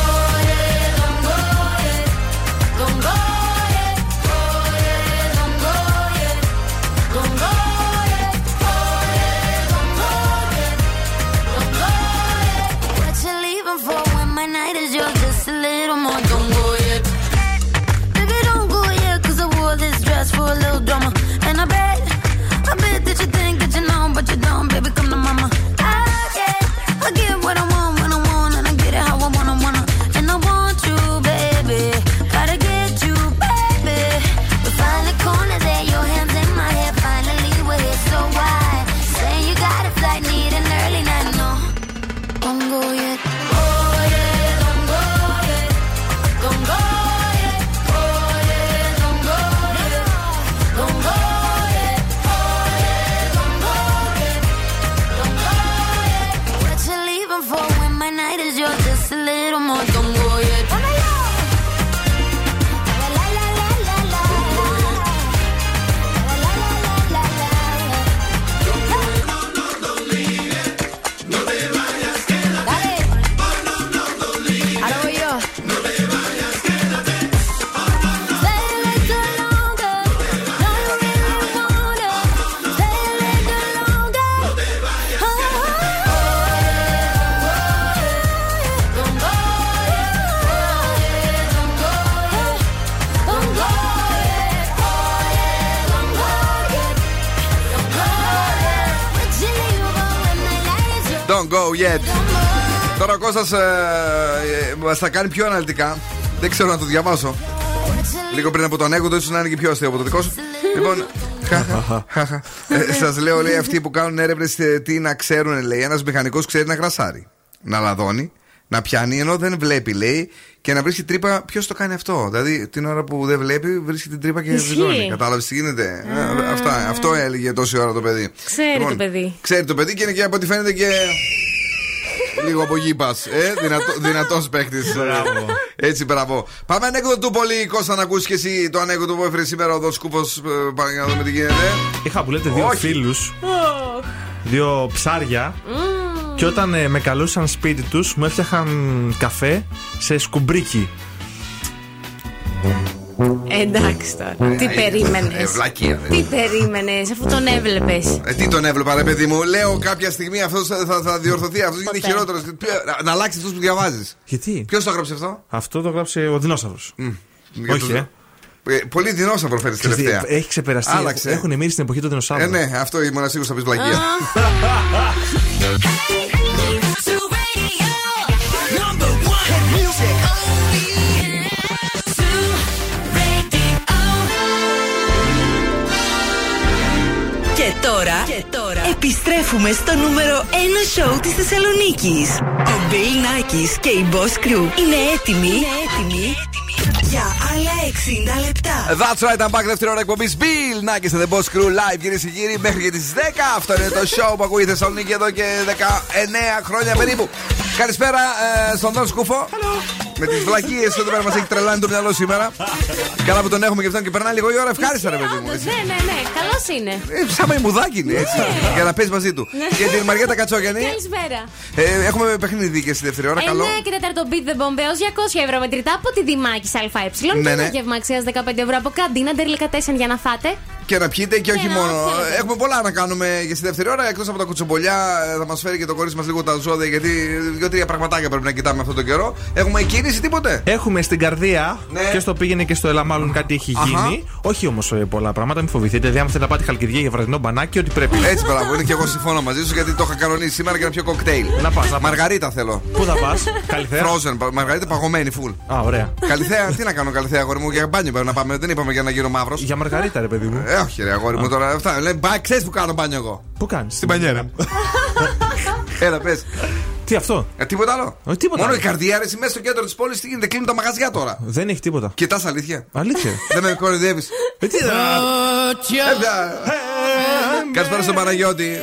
Don't go yet. Τώρα ο Κώστας ε, ε, μας θα κάνει πιο αναλυτικά. Δεν ξέρω να το διαβάσω. Λίγο πριν από τον έγκο, ίσως να είναι και πιο αστείο από το δικό σου. λοιπόν, Σας λέω, λέει, αυτοί που κάνουν έρευνες τι να ξέρουν, λέει. Ένας μηχανικός ξέρει να γρασάρει, να λαδώνει, να πιάνει ενώ δεν βλέπει, λέει, και να βρίσκει τρύπα. Ποιος το κάνει αυτό; Δηλαδή, την ώρα που δεν βλέπει, βρίσκει την τρύπα και Ισχύει. βυζώνει. Κατάλαβες τι γίνεται; Ε, Αυτά, αυτό έλεγε τόση ώρα το παιδί. Ξέρει Λοιπόν, το παιδί. Ξέρει το παιδί και είναι και από ό,τι φαίνεται και. Λίγο από γη πας, Ε, δυνατό, δυνατός παίχτης Μπράβο. Έτσι, μπράβο. Πάμε ανέκδοτο του πολύ, Κώστα, να ακούσεις και εσύ το ανέκδοτο που έφερε σήμερα ο Δοσκούπο. Πάμε να δούμε τι γίνεται. Είχα που λέτε δύο Όχι. φίλους, δύο ψάρια. Και όταν ε, με καλούσαν σπίτι τους μου έφτιαχαν καφέ σε σκουμπρίκι. Εντάξει τώρα. Τι περίμενες; Ε, βλακεία, δεν Τι περίμενες, αφού τον έβλεπες. Ε, τι τον έβλεπα, ρε παιδί μου. Λέω κάποια στιγμή αυτός θα, θα, θα διορθωθεί. Αυτός γίνεται Ποτέ. χειρότερος. Να, να αλλάξει αυτό που διαβάζεις. Γιατί; Ποιος το έγραψε αυτό; Αυτό το γράψε ο δεινόσαυρος. Για Όχι, το- ε. Ε, Πολύ δεινόσαυρο φέρνει Ξέρεις τι, τελευταία. Έχει ξεπεραστεί. Άλλαξε. Έχουν μείνει στην εποχή του Ε, δεινοσαύρου. ναι, αυτό ήμουν σίγουρο θα πεις βλακεία. τώρα, και τώρα επιστρέφουμε στο νούμερο 1 σοου της Θεσσαλονίκης. Ο Bill Nackis και η Boss Crew είναι έτοιμοι, είναι έτοιμοι; Για άλλα 60 λεπτά. That's right, I'm back. Δεύτερη ώρα εκπομπής Bill Nackis and the Boss Crew live, κυρίες και κύριοι, μέχρι και τις 10. Αυτό είναι το show που ακούει η Θεσσαλονίκη εδώ και 19 χρόνια περίπου. Καλησπέρα ε, στον Δον Σκούφο. Με τις βλακίες εδώ πέρα μας έχει τρελάνει το μυαλό σήμερα. Καλά που τον έχουμε και αυτόν και περνάει λίγο η ώρα. Ευχάριστα, ρε παιδί μου. έτσι. Ναι, ναι, ναι, καλός είναι. Ε, Σαν μαϊμουδάκι είναι έτσι. Για να παίζει μαζί του. Και την Μαριέτα Κατσόγιανη. Καλησπέρα. Ε, έχουμε παιχνίδι και στη δεύτερη ώρα. Καλό. 9 και 4 beat the bomb έως 200 ευρώ μετρητά από τη Δημάκη ΑΕ. Ναι, και ναι. ένα γεύμα αξία 15 ευρώ από καντίνα Ντερλικά 4 για να φάτε. Και να πιείτε και όχι να μόνο. θέλετε. Έχουμε πολλά να κάνουμε για στη δεύτερη ώρα. Εκτός από τα κουτσομπολιά, ε, θα μας φέρει και το κορίτσι μας λίγο τα ζώδια. Γιατί δύο-τρία πραγματάκια πρέπει να κοιτάμε αυτόν τον καιρό. Έχουμε κίνηση, τίποτε; Έχουμε στην καρδία Ναι. και στο πήγαινε και στο Ελά, μάλλον κάτι έχει Αχα. γίνει. Όχι όμως πολλά πράγματα, μην φοβηθείτε. Δηλαδή, αν θέλετε να πάτε χαλκιδιά για βραδινό μπανάκι, ότι πρέπει. Έτσι, μπράβο, είναι και εγώ συμφωνώ μαζί σου γιατί το είχα κανονίσει σήμερα και να πιω κοκτέιλ. Να πας, να πας. Μαργαρίτα θέλω. Πού θα πας, Καλυθέα; Frozen, πα- μαργαρίτα παγωμένη, full. Α, ωραία. Καλυθέα, τι να κάνω, Καλυθέα, αγόρι μου, για μπάνιο πρέπει να πάμε. Δεν είπαμε για να γίνω μαύρος. Για μαργαρίτα, ρε παιδί μου. Ε, όχι, ρε αγόρι μου τώρα. Αυτά, λέει, μπα, ξέρεις που κάνω μπάνιο εγώ. Πού κάνεις; Στην πανιέρα. Έλα, πες. Τι αυτό; Ε, τίποτα άλλο. Ε, τίποτα Μόνο άλλο. η καρδιά, ρε, εσύ μέσα στο κέντρο της πόλης τι γίνεται, κλείνουν τα μαγαζιά τώρα. Δεν έχει τίποτα. Κοιτάς αλήθεια. Αλήθεια. Δεν με κοροϊδεύεις. Ε, τι θα- Καλησπέρα στον Παναγιώτη.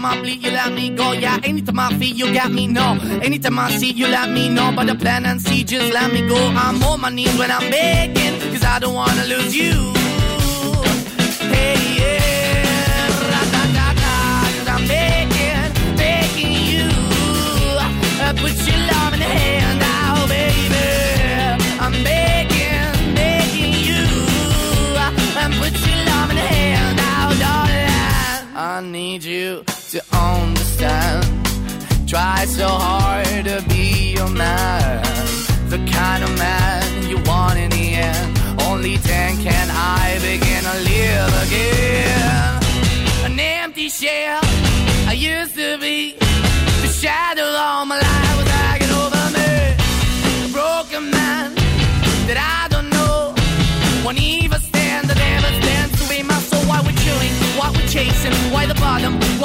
Anytime I bleed, you let me go. Yeah, anytime I feel, you got me. No, anytime I see, you let me know. But the plan and see, just let me go. I'm on my knees when I'm begging, cause I don't wanna lose you. Hey, yeah,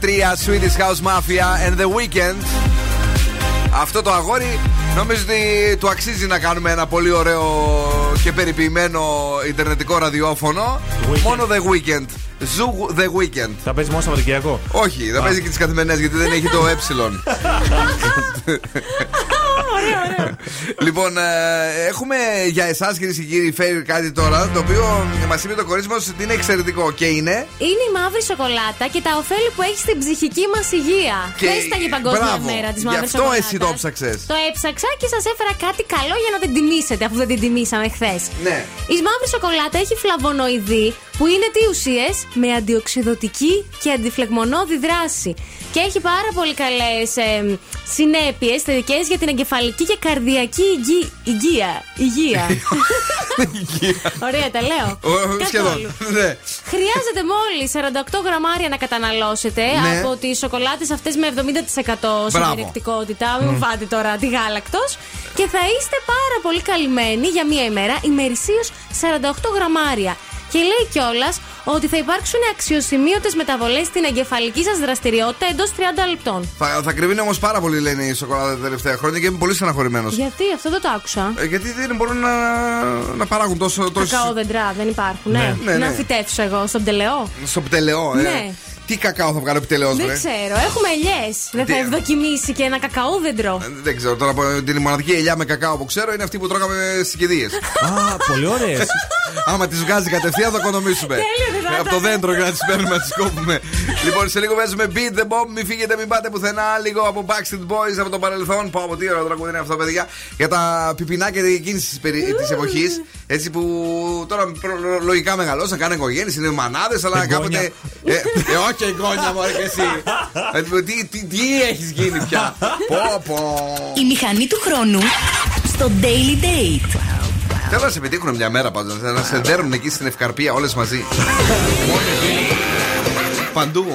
Swedish House Mafia and The Weeknd. Αυτό το αγόρι νομίζω ότι του αξίζει να κάνουμε ένα πολύ ωραίο και περιποιημένο Ιντερνετικό ραδιόφωνο. Μόνο The Weeknd. Zoo The Weeknd. Θα παίζει μόνο Σαββατοκύριακο. Όχι, θα Α. παίζει και τις καθημερινές γιατί δεν έχει το ε. λοιπόν, ε, έχουμε για εσάς κυρίες και κύριοι φέρει κάτι τώρα το οποίο μας είπε το κορίτσι μας ότι είναι εξαιρετικό και είναι; Είναι η μαύρη σοκολάτα και τα ωφέλη που έχει στην ψυχική μας υγεία. Και- Χθε ήταν η Παγκόσμια Μπράβο. Μέρα της Γι' μαύρης αυτό σοκολάτας. εσύ το ψάξες. Το έψαξα και σας έφερα κάτι καλό για να την τιμήσετε, αφού δεν την τιμήσαμε χθες. Ναι. Η μαύρη σοκολάτα έχει φλαβονοειδή που είναι τι ουσίες; Με αντιοξυδοτική και αντιφλεγμονώδη δράση. Και έχει πάρα πολύ καλές ε, συνέπειες θετικές για την εγκεφαλική και καρδιακή υγεία. Υγεία. Υγεία. Ωραία, τα λέω. Ο- Καθόλου. Σχεδόν. Ναι. Χρειάζεται μόλις 48 γραμμάρια να καταναλώσετε Ναι. από τις σοκολάτες αυτές με 70% σε Μπράβο. περιεκτικότητα. Μην μου φάτε τώρα τη γάλακτο. Και θα είστε πάρα πολύ καλυμμένοι για μία ημέρα, ημερησίως 48 γραμμάρια. Και λέει κιόλας ότι θα υπάρξουν αξιοσημείωτες μεταβολές στην εγκεφαλική σας δραστηριότητα εντός 30 λεπτών. Θα, θα κρυβίνει όμως πάρα πολύ, λένε οι σοκολάτα τα τελευταία χρόνια και είμαι πολύ στεναχωρημένος. Γιατί αυτό δεν το άκουσα. Ε, γιατί δεν μπορούν να, να παράγουν τόσο. τόσο Κακαόδεντρα δεν υπάρχουν, ναι. Ναι, ναι. Να φυτέψω εγώ στον τελεό. στο πτελεό, ε. Ναι. Τι κακάο θα βγάλει ο πτελεό, Δεν βρε. ξέρω, έχουμε ελιές. Δεν θα Τι- ευδοκιμήσει και ένα κακαόδεντρο. Δεν ξέρω τώρα από την μοναδική ελιά με κακάο που ξέρω είναι αυτή που τρώγαμε στι κηδείε. Α, πολύ ωραίες. Άμα τις βγάζει κατευθείαν θα οικονομήσουμε. Τέλειο, δεν θα Από το ήταν. δέντρο για να τις παίρνουμε να τις κόβουμε. λοιπόν, σε λίγο παίζουμε Beat the Bomb. Μην φύγετε, μην πάτε πουθενά. Λίγο από Backstreet Boys από το παρελθόν. Πω από τι ωραίο τραγούδι είναι αυτό, παιδιά. Για τα πιπινάκια εκείνης της εποχής. Έτσι που τώρα προ- λογικά μεγαλώσαν, κάνουν οικογένειες, είναι μανάδες, αλλά Εγγόνια. κάποτε. Ε, ε, όχι εγγόνια, μωρέ και εσύ. Ε, τι, τι, τι έχεις γίνει πια; πω, πω. Η μηχανή του χρόνου στο Daily Date. Θέλω να σε πετύχουν μια μέρα πάντως. Να σε δέρουν εκεί στην Ευκαρπία όλες μαζί. Παντού.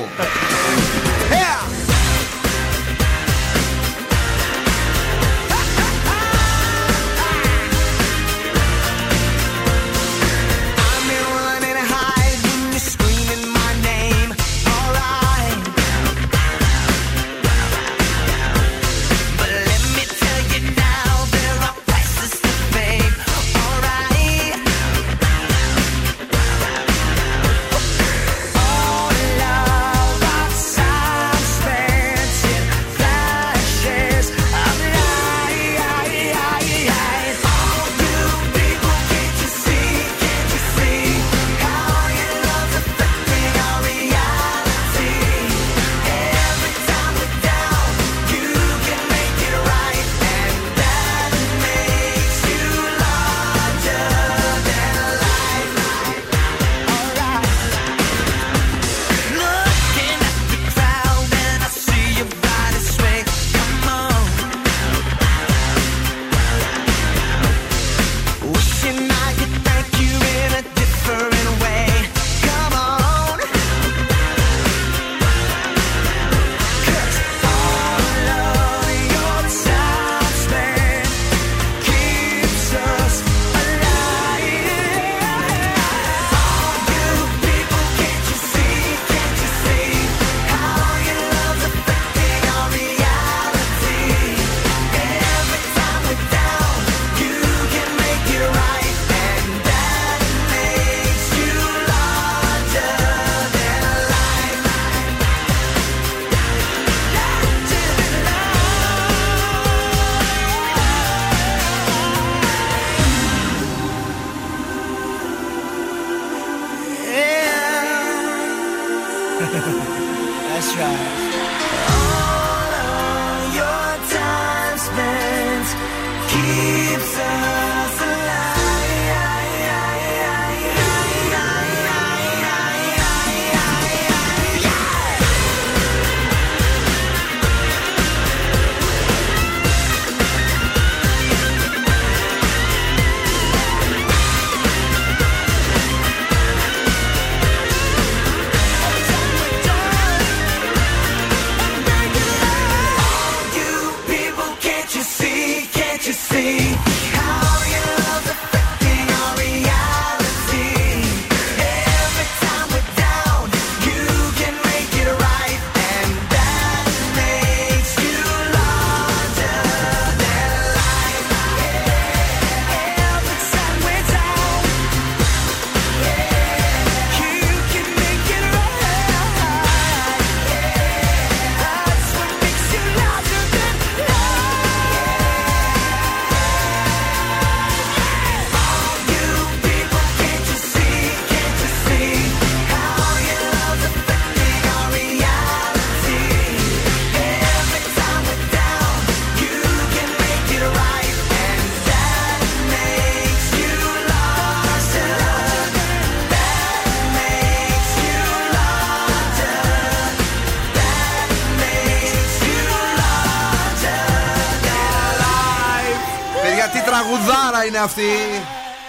Είναι αυτή.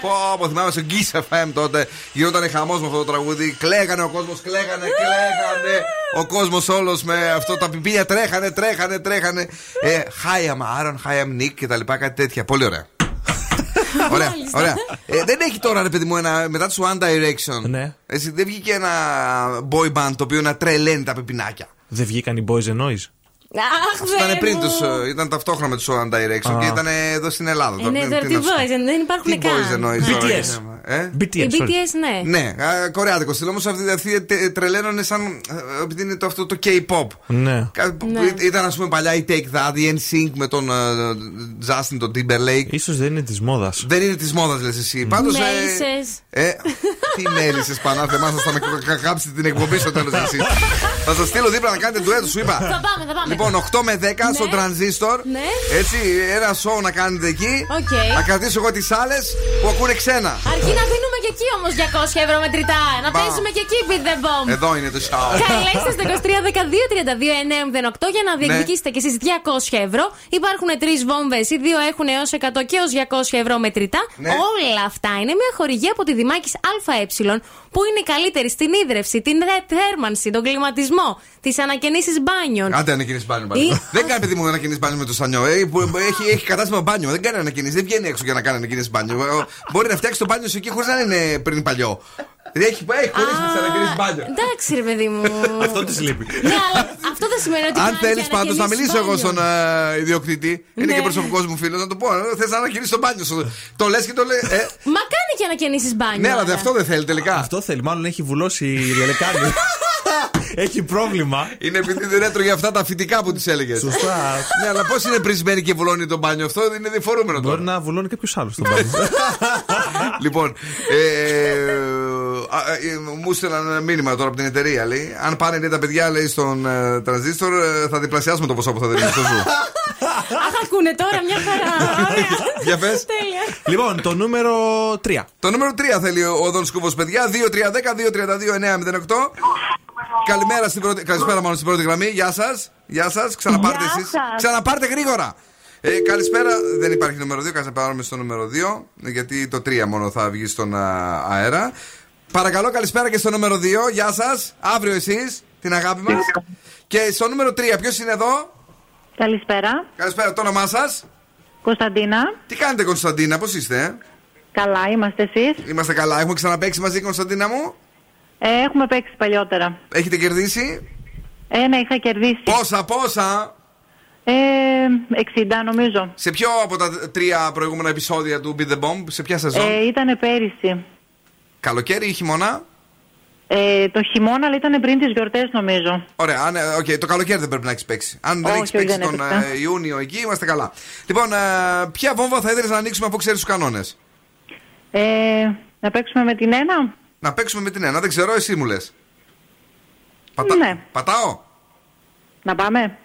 Πω, πω, θυμάμαι στο Kiss FM τότε γινόταν χαμός με αυτό το τραγούδι. Κλαίγανε ο κόσμος, κλαίγανε, κλαίγανε. Ο κόσμος όλος με αυτό τα πιπίλια τρέχανε, τρέχανε, τρέχανε. Ε, Hi am Aaron, Hi am Nick και τα λοιπά, κάτι τέτοια. Πολύ ωραία. ωραία, ωραία. Ε, δεν έχει τώρα, ρε παιδί μου, ένα, μετά του One Direction. Ναι. Έτσι, δεν βγήκε ένα boy band το οποίο να τρελαίνει τα πιπινάκια. Δεν βγήκαν οι Boys and Noise. Αχ, Αυτό ήταν Θεέ πριν μου. τους. Ήταν ταυτόχρονα με τους One Direction Α. και ήταν εδώ στην Ελλάδα. Ε, ναι, τώρα τι boys, δεν υπάρχουν Τι boys καν. εννοείς τώρα, BTS. ε; BTS. Οι sorry. BTS, ναι. Ναι, α, κορεάτικο στυλ. Όμως αυτοί, αυτοί τε- τρελαίνονται σαν. ε, επειδή είναι το, αυτό το K-pop. Ναι. Κάτι που Ναι. Ήταν ας πούμε παλιά η Take That, η NSYNC με τον ε, Justin, τον Timberlake. Ίσως δεν είναι της μόδας. Δεν είναι της μόδας, λες εσύ. Πάντως. Μέλισσες. Ε, τι μέλισσε πανά, θεμάς, θα με καγάψετε την εκπομπή στο τέλος εσεί. θα σας στείλω δίπλα να κάνετε ντουέτο, σου είπα. Θα πάμε, θα πάμε. Λοιπόν, 8 με 10 στο τρανζίστορ. Ναι. Έτσι, ένα σοου να κάνετε εκεί. Οκ. Θα κρατήσω εγώ τις άλλες που ακούνε ξένα. Αρκεί να δίνουμε και εκεί όμως 200 ευρώ μετρητά. Να Μπα. παίζουμε και εκεί beat the bomb. Εδώ είναι το σοου. Καλέστε στο 23 για να διεκδικήσετε και εσείς 200 ευρώ. Υπάρχουν τρεις βόμβες. Οι δύο έχουν έως 100 και έως 200 ευρώ μετρητά. Ναι. Όλα αυτά είναι μια χορηγία από τη Δημάκης ΑΕ που είναι η καλύτερη στην ίδρυυση, την ρε- θέρμανση, τον κλιματισμό, τις ανακαινήσεις μπάνιων. Άντε ανακοινήσει μπάνιο πάλι. Ή- Δεν κάνει παιδί μου ανακοινήσει μπάνιο με το σανιό. Ε, που- που έχει, έχει κατάστημα μπάνιο. Δεν κάνει ανακοινήσει. Δεν βγαίνει έξω για να κάνει ανακοινήσει μπάνιο. Ε, Μπορεί να φτιάξει το μπάνιο σου εκεί χωρίς να είναι πριν παλιό. Έχει, έχει χωρίς τι ανακοινήσει μπάνιο. Εντάξει, ρε παιδί μου. Αυτό της λείπει. ναι, αλλά αυτό δεν σημαίνει ότι. Αν κάνεις θέλεις πάντως να ανακαινήσεις μιλήσω εγώ μπάνιων. στον ε, ιδιοκτήτη, είναι Ναι. και προσωπικός μου φίλος, να του πω: Θες να ανακοινήσει το μπάνιο σου. Το λες και το λε. Ε, Μα κάνει και ανακαινήσει μπάνιο. ναι, αλλά δε- άρα. αυτό δεν θέλει τελικά. Αυτό θέλει, μάλλον έχει βουλώσει η διαλεκάνη. έχει πρόβλημα. Είναι επειδή δεν έτρωγε αυτά τα φυτικά που της έλεγες. Σωστά. Ναι, αλλά πώς είναι πρισμένη και βουλώνει το μπάνιο αυτό, είναι διφορούμενο τώρα. Μπορεί να βουλώνει κάποιος άλλος στον πάνω. λοιπόν, ε, α, ε, μου στείλαν ένα μήνυμα τώρα από την εταιρεία. Λέει, αν πάνε λέει, τα παιδιά λέει, στον ε, τρανζίστορ, ε, θα διπλασιάσουμε το ποσό που θα δίνουμε στο ζου. Αχ, ακούνε τώρα μια χαρά. Ωραία. Για πες. Τέλεια. λοιπόν, το νούμερο 3. Το νούμερο 3 θέλει ο Δον Σκούβο, παιδιά. 2-3-10-2-32-9-08. Καλημέρα στην πρώτη, καλησπέρα μάλλον στην πρώτη γραμμή. Γεια σας. Γεια σας. Ξαναπάρτε Γεια εσείς. σας. Ξαναπάρτε γρήγορα. Ε, καλησπέρα. Δεν υπάρχει νούμερο 2. Κάτσε να πάρουμε στο νούμερο 2. Γιατί το 3 μόνο θα βγει στον α, αέρα. Παρακαλώ, καλησπέρα και στο νούμερο 2. Γεια σας. Αύριο εσείς. Την αγάπη μας. Και στο νούμερο 3, ποιος είναι εδώ; Καλησπέρα. Καλησπέρα, το όνομά σας; Κωνσταντίνα. Τι κάνετε, Κωνσταντίνα, πώς είστε, ε; Καλά, είμαστε εσείς. Είμαστε καλά. Έχουμε ξαναπέξει μαζί, Κωνσταντίνα μου; Ε, έχουμε παίξει παλιότερα. Έχετε κερδίσει; Ένα είχα κερδίσει. Πόσα, πόσα; Ε, 60 νομίζω. Σε ποιο από τα τρία προηγούμενα επεισόδια του Beat the Bomb, σε ποια σεζόν; Ε, ήταν πέρυσι. Καλοκαίρι ή χειμώνα; Ε, το χειμώνα, αλλά ήταν πριν τις γιορτές νομίζω. Ωραία, αν, ε, οκ, το καλοκαίρι δεν πρέπει να έχεις παίξει. Αν δεν Όχι, έχεις όχι, παίξει δεν τον έπαιξα. ε, Ιούνιο εκεί, είμαστε καλά. Λοιπόν, ε, ποια βόμβα θα ήθελες να ανοίξουμε αφού ξέρεις τους κανόνες; Ε, να παίξουμε με την ένα; Να παίξουμε με την ένα, δεν ξέρω, εσύ μου λες. Ναι. Πατάω; Να πάμε.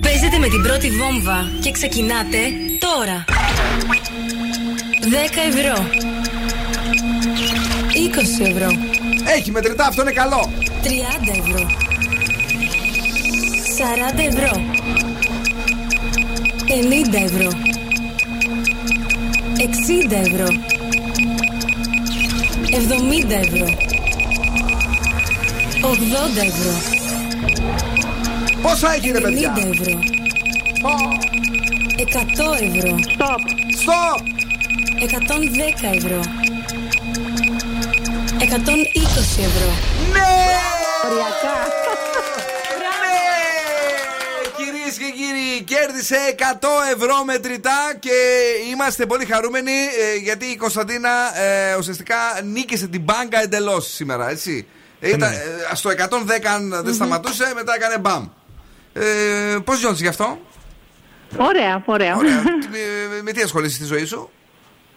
Παίζετε με την πρώτη βόμβα και ξεκινάτε τώρα. 10 ευρώ. 20 ευρώ. Έχει μετρητά, αυτό είναι καλό. 30 ευρώ. 40 ευρώ. 50 ευρώ. 60 ευρώ. 70 ευρώ. 80 ευρώ. Πόσα έχει, ρε 90 παιδιά; ευρώ. 100 ευρώ. Stop. Stop. 110 ευρώ. 120 ευρώ. Ναι! Οριακά. Κυρίες και κύριοι, κέρδισε 100 ευρώ μετρητά και είμαστε πολύ χαρούμενοι ε, γιατί η Κωνσταντίνα ε, ουσιαστικά νίκησε την μπάγκα εντελώς σήμερα, έτσι. Ε, Ήταν, ε, στο 110 αν δεν σταματούσε, μετά έκανε μπαμ. Ε, Πώς νιώθει γι' αυτό, Ωραία, ωραία. Ωραία. με, με τι ασχολείσαι στη ζωή σου,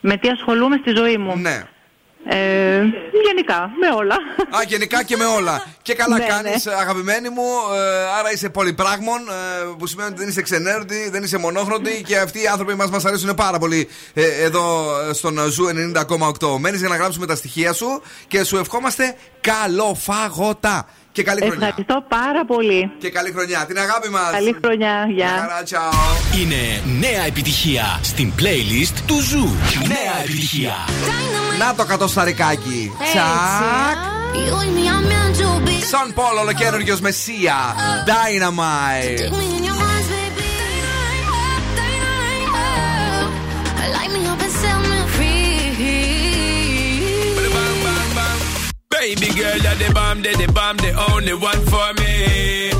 με τι ασχολούμαι στη ζωή μου; Ναι. Ε, γενικά, με όλα. Α, γενικά και με όλα. Και καλά Ναι, κάνεις, ναι. αγαπημένη μου. ε, άρα είσαι πολυπράγμων, ε, που σημαίνει ότι δεν είσαι ξενέρωτη, δεν είσαι μονόχρωτη και αυτοί οι άνθρωποι μας μας αρέσουν πάρα πολύ ε, εδώ ε, στον Zoo 90,8. Μένεις για να γράψουμε τα στοιχεία σου και σου ευχόμαστε καλοφαγωτά. Και καλή χρονιά. Ευχαριστώ πάρα πολύ. Και καλή χρονιά. Την αγάπη μας. Καλή χρονιά. Γεια. Χαρά, τσαο. Είναι νέα επιτυχία στην playlist του Zoo. Νέα επιτυχία. Να το κατοσταρικάκι. Έτσι, Τσακ. You and me are meant to be. Sean Paul, ολοκαίνουργιο Με Sia. Dynamite. Take me in your arms, baby. Light me up and set me Baby girl, you're the bomb, they the bomb, the only one for me.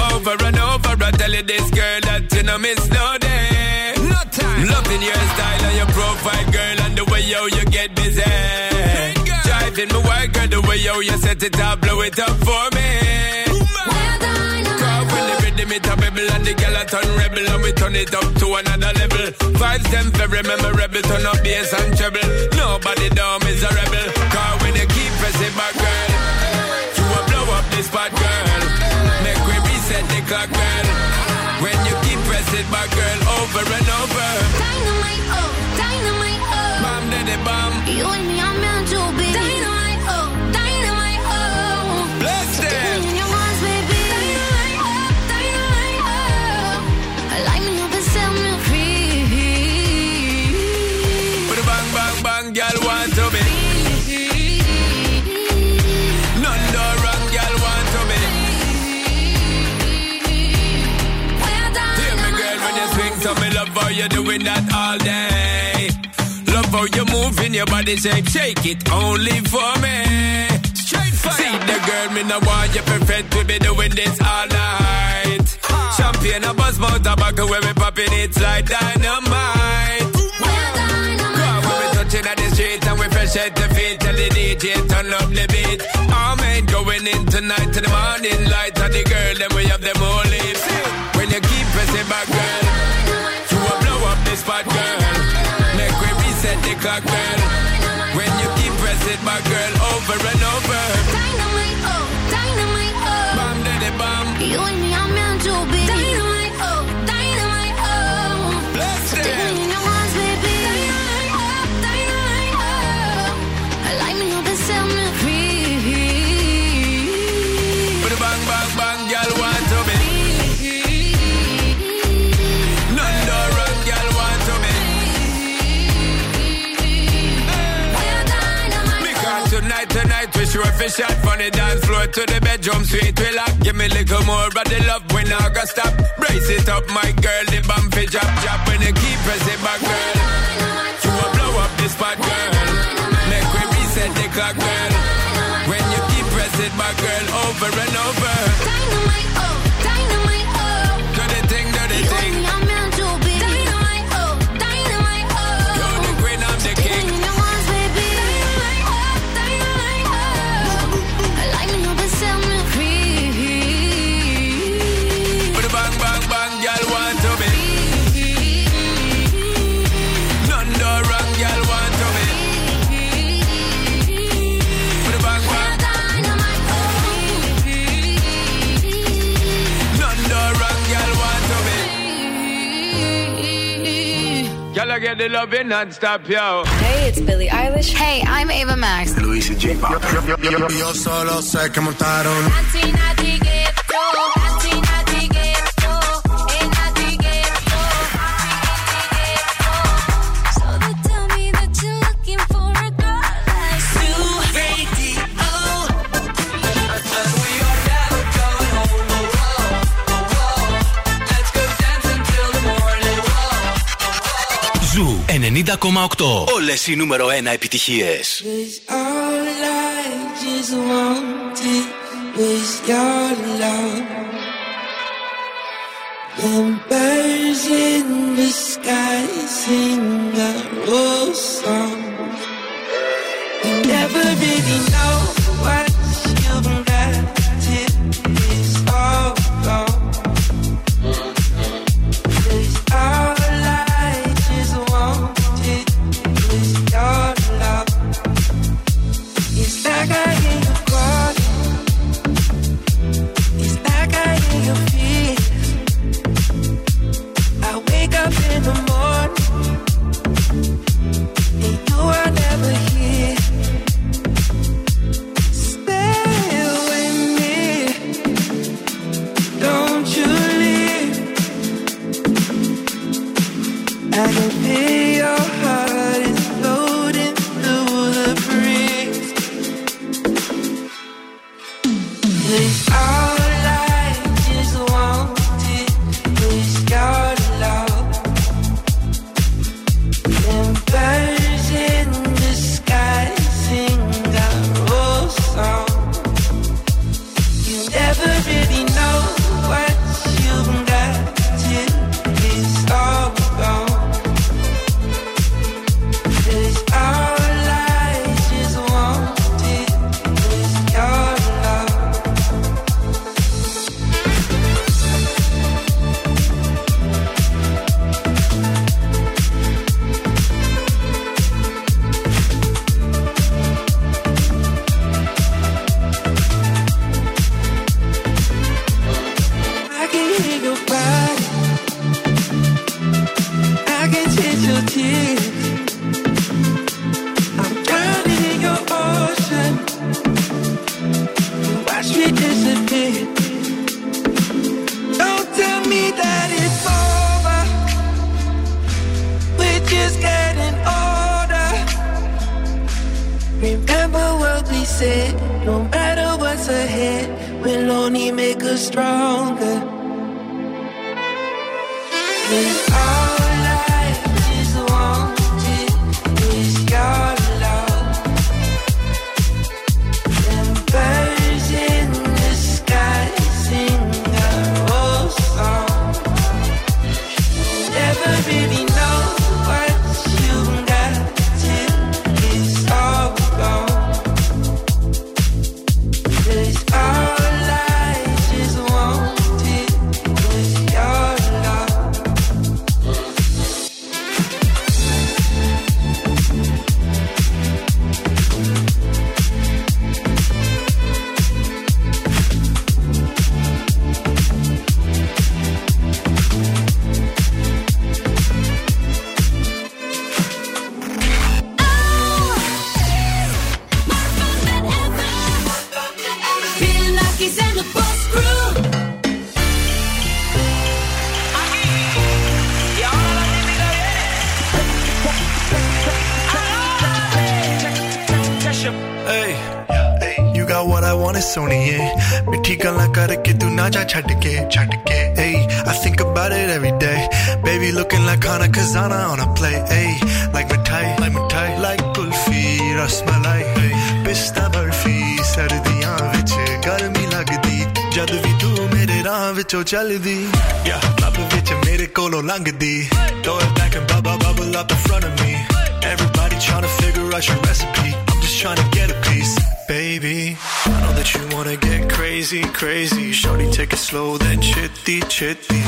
Over and over, I tell you this girl that you know miss no day. No time. Loving your style and your profile, girl, and the way yo you get busy. Driving me wild, girl, the way yo you set it up, blow it up for me. Cause when the rhythm it a bubble and the girl a turn rebel and we turn it up to another level. Vibes them very memorable, turn up bass and treble. Nobody down is a rebel. got bad moving your body shape, shake it only for me. Straight fire. See the girl, me no want you perfect, we be doing this all night. Champagne, a buzz, mouth, tobacco, when we popping it's like dynamite. Cause when we touching at the street and we fresh at the feet, tell the DJ turn up the beat. All men going in tonight to the morning light, and the girl them we have them all lips. Sure fi shot from the dance floor to the bedroom sweet we lock. Give me a little more of the love when I go stop. Brace it up, my girl, the bump fi drop, drop when you keep pressing back, girl. You will blow up this spot, girl. Make we reset the clock, girl. When you keep pressing back, girl, over and over. Dynamite, get the loving non-stop, yo. Hey, it's Billie Eilish. Hey, I'm Ava Max. Luis J. Yo solo sé que montaron. 90,8. Όλες οι νούμερο 1 επιτυχίες. All I just wanted was your love. Them birds in the sky sing a old song. You never really said, no matter what's ahead, we'll only make us stronger. I tried to get, tried to get. Ayy, I think about it every day. Baby looking like Hana Kazana on a play. Ayy, like mitai, like mitai, like kulfi, rasmalai. Pista barfi, sardiyan vich garmi lagdi. ਜਦ ਵੀ ਤੂੰ ਮੇਰੇ ਰਾਹ ਵਿੱਚੋਂ ਚੱਲਦੀ ਯਾ ਲੱਭ ਵਿੱਚ ਮੇਰੇ ਕੋਲੋਂ ਲੰਘਦੀ Throw it back and bubble bubble up in front of me Everybody trying to figure out your recipe I'm just trying to get a piece wanna get crazy crazy. Shorty take it slow then chitty chitty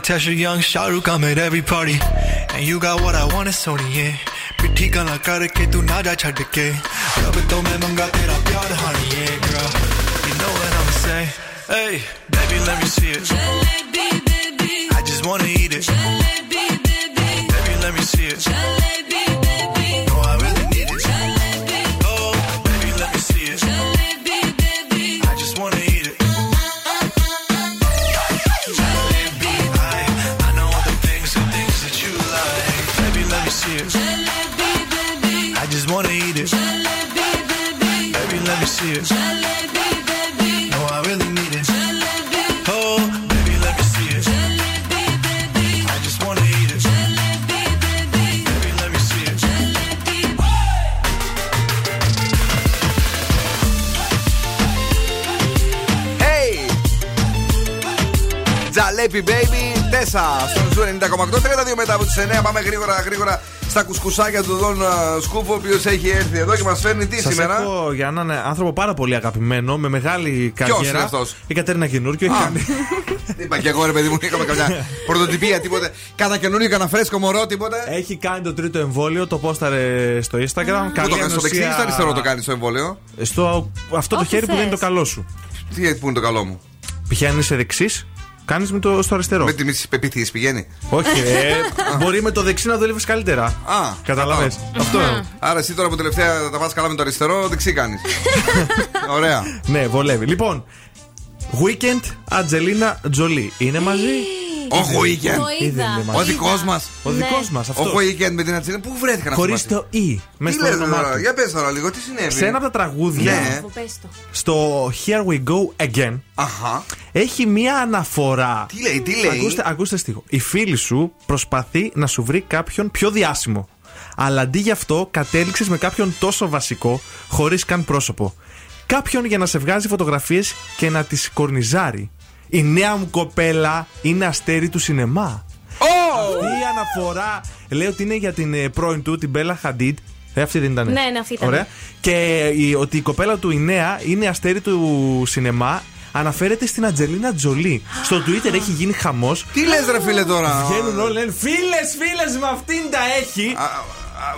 Young Tesha, young Shahrukh, I'm at every party. And you got what I want, it's Sony, yeah. पिट्ठी गला करके तू ना जा छड़ के रब तो मैं मंगा तेरा प्यार हानी yeah girl you know what I'm say hey baby let me see it I just wanna eat it baby let me see it no Jalebi Baby, Tesher στον Zoo 90,8. 32 μετά από τις 9. Πάμε γρήγορα, γρήγορα στα κουσκουσάκια του Δον ε, Σκούφο, ο οποίος έχει έρθει εδώ και μας φέρνει τι Σας σήμερα; έχω για έναν άνθρωπο πάρα πολύ αγαπημένο, με μεγάλη καριέρα. είναι αυτός; Η Κατερίνα Καινούργιου. Έχει Α. κάνει. Είπα και εγώ ρε παιδί μου, είχαμε καμιά πρωτοτυπία, τίποτε. Κάνα καινούριο, κανένα φρέσκο μωρό, τίποτε; Έχει κάνει το τρίτο εμβόλιο, το πόσταρε στο Instagram. Πού το κάνεις, στο δεξί ή στο αριστερό το κάνεις το εμβόλιο; Στο αυτό το Όπου χέρι που δεν είναι το θες. καλό σου. Τι που είναι το καλό μου; Π.χ. αν είσαι δεξίς, κάνεις με το στο αριστερό. Με τι πεπιθήσει πηγαίνει. Όχι, ε, μπορεί με το δεξί να δουλεύεις καλύτερα. Α, Κατάλαβε. Αυτό. Άρα εσύ τώρα που τελευταία τα πας καλά με το αριστερό, δεξί κάνεις. Ωραία. Ναι, βολεύει. Λοιπόν, Weekend, Ατζελίνα Τζολί. Είναι μαζί; Όχι ο Weekend. Το είδα. Ο δικός μας. Ο Ναι. δικό μας. Ο Weekend με την Ατσίλη. Πού βρέθηκαν Χωρίς αυτά το E. Μέσα Τι στο λες όνομά τώρα, του. για πες τώρα λίγο, τι συνέβη; Σε ένα από τα τραγούδια, Ναι. Πες το. στο Here We Go Again, Αχα. έχει μία αναφορά. Τι λέει, τι λέει; Ακούστε, ακούστε στίχο. Η φίλη σου προσπαθεί να σου βρει κάποιον πιο διάσημο. Αλλά αντί γι' αυτό κατέληξες με κάποιον τόσο βασικό, χωρίς καν πρόσωπο. Κάποιον για να σε βγάζει φωτογραφίες και να τις κορνιζάρει. Η νέα μου κοπέλα είναι αστέρι του σινεμά. Αυτή η αναφορά λέει ότι είναι για την ε, πρώην του, την Μπέλα Χαντίτ. Ε, αυτή δεν ήταν. Ναι, ναι, αυτή ήταν. Ωραία. Και η, ότι η κοπέλα του, η νέα, είναι αστέρι του σινεμά. Αναφέρεται στην Ατζελίνα Τζολί. Στο Twitter έχει γίνει χαμός. Τι λες ρε φίλε τώρα; Βγαίνουν όλοι, λένε φίλες, φίλες, με αυτήν τα έχει. Α,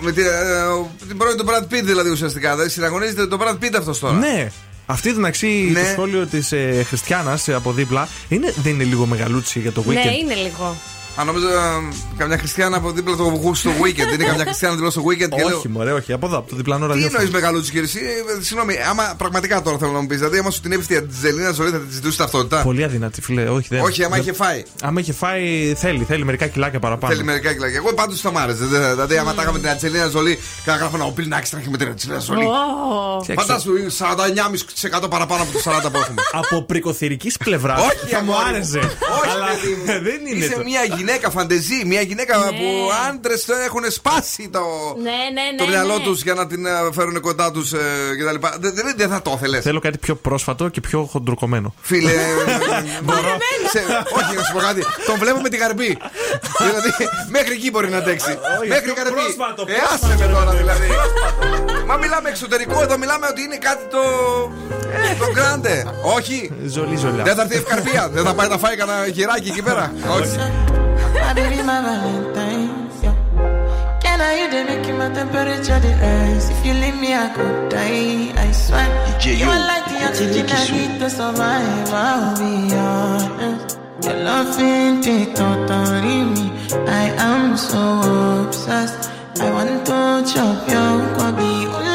Με την, ε, ο- την πρώην του Brad Pitt δηλαδή ουσιαστικά. Δεν συναγωνίζεται τον Brad Pitt αυτός τώρα. Ναι. Αυτή την αξία Ναι. το σχόλιο της ε, Χριστιανάς από δίπλα είναι, δεν είναι λίγο μεγαλούτσι για το weekend; Ναι, είναι λίγο. Αν νόμιζα ε, καμιά χριστιανά από δίπλα το γου στο weekend. Είναι καμιά χριστιανά δίπλα στο weekend και λέω. όχι, μωρέ, όχι. Από εδώ, από το διπλανό Τι ραδιόφωνο. εννοείς μεγαλούτσι κύριε, εσύ, ε, συγγνώμη, άμα πραγματικά τώρα θέλω να μου πεις, δηλαδή άμα σου την έπεισε η Ατζελίνα Ζολή θα τη ζητούσε ταυτότητα; Πολύ αδυνατή, φίλε. Όχι, δεν. Όχι, άμα δεν- είχε φάει. Άμα είχε φάει, θέλει, θέλει μερικά κιλάκια παραπάνω. Θέλει μερικά κιλάκια. Εγώ πάντως θα μ' άρεσε. δε- Δηλαδή, άμα τα είχαμε την Ατζελίνα Ζολή και να γράφω να πει να έχει με την Ατζελίνα Ζολή. Ω. Φαντάσου 49,5% παραπάνω από το 40 που έχουμε. Από πρικοθυρικής πλευράς Όχι, θα μου αγόρι μου. άρεσε. Όχι, αλλά παιδί μου. δεν είναι. Είσαι το- μια γυναίκα φαντεζή, μια γυναίκα Ναι. που άντρες έχουν σπάσει το, Ναι, ναι, ναι. το μυαλό ναι. τους για να την ε, φέρουν κοντά τους κτλ. Δεν δεν- δεν θα το ήθελες. Θέλω κάτι πιο πρόσφατο και πιο χοντροκομμένο. Φίλε. μπορώ. σε- Όχι, να σου πω κάτι. Τον βλέπω με τη γαρμπή. δηλαδή, μέχρι εκεί μπορεί να αντέξει. μέχρι πιο γαρμπή. πρόσφατο, Ε, άσε με τώρα δηλαδή. Μα μιλάμε εξωτερικό, εδώ μιλάμε ότι είναι κάτι το. Ε, το γκράντε. Όχι. Ζολί, ζολιά. Δεν θα έρθει ευκαρπία. Δεν θα πάει να φάει κανένα γυράκι εκεί πέρα. Όχι. I baby, my Valentine's, yeah. Can I you they make my temperature rise? If you leave me, I could die. I swear. you are like the oxygen I need to survive. I'll be honest. Your loving take totally me. I am so obsessed. I want to chop your kwabi.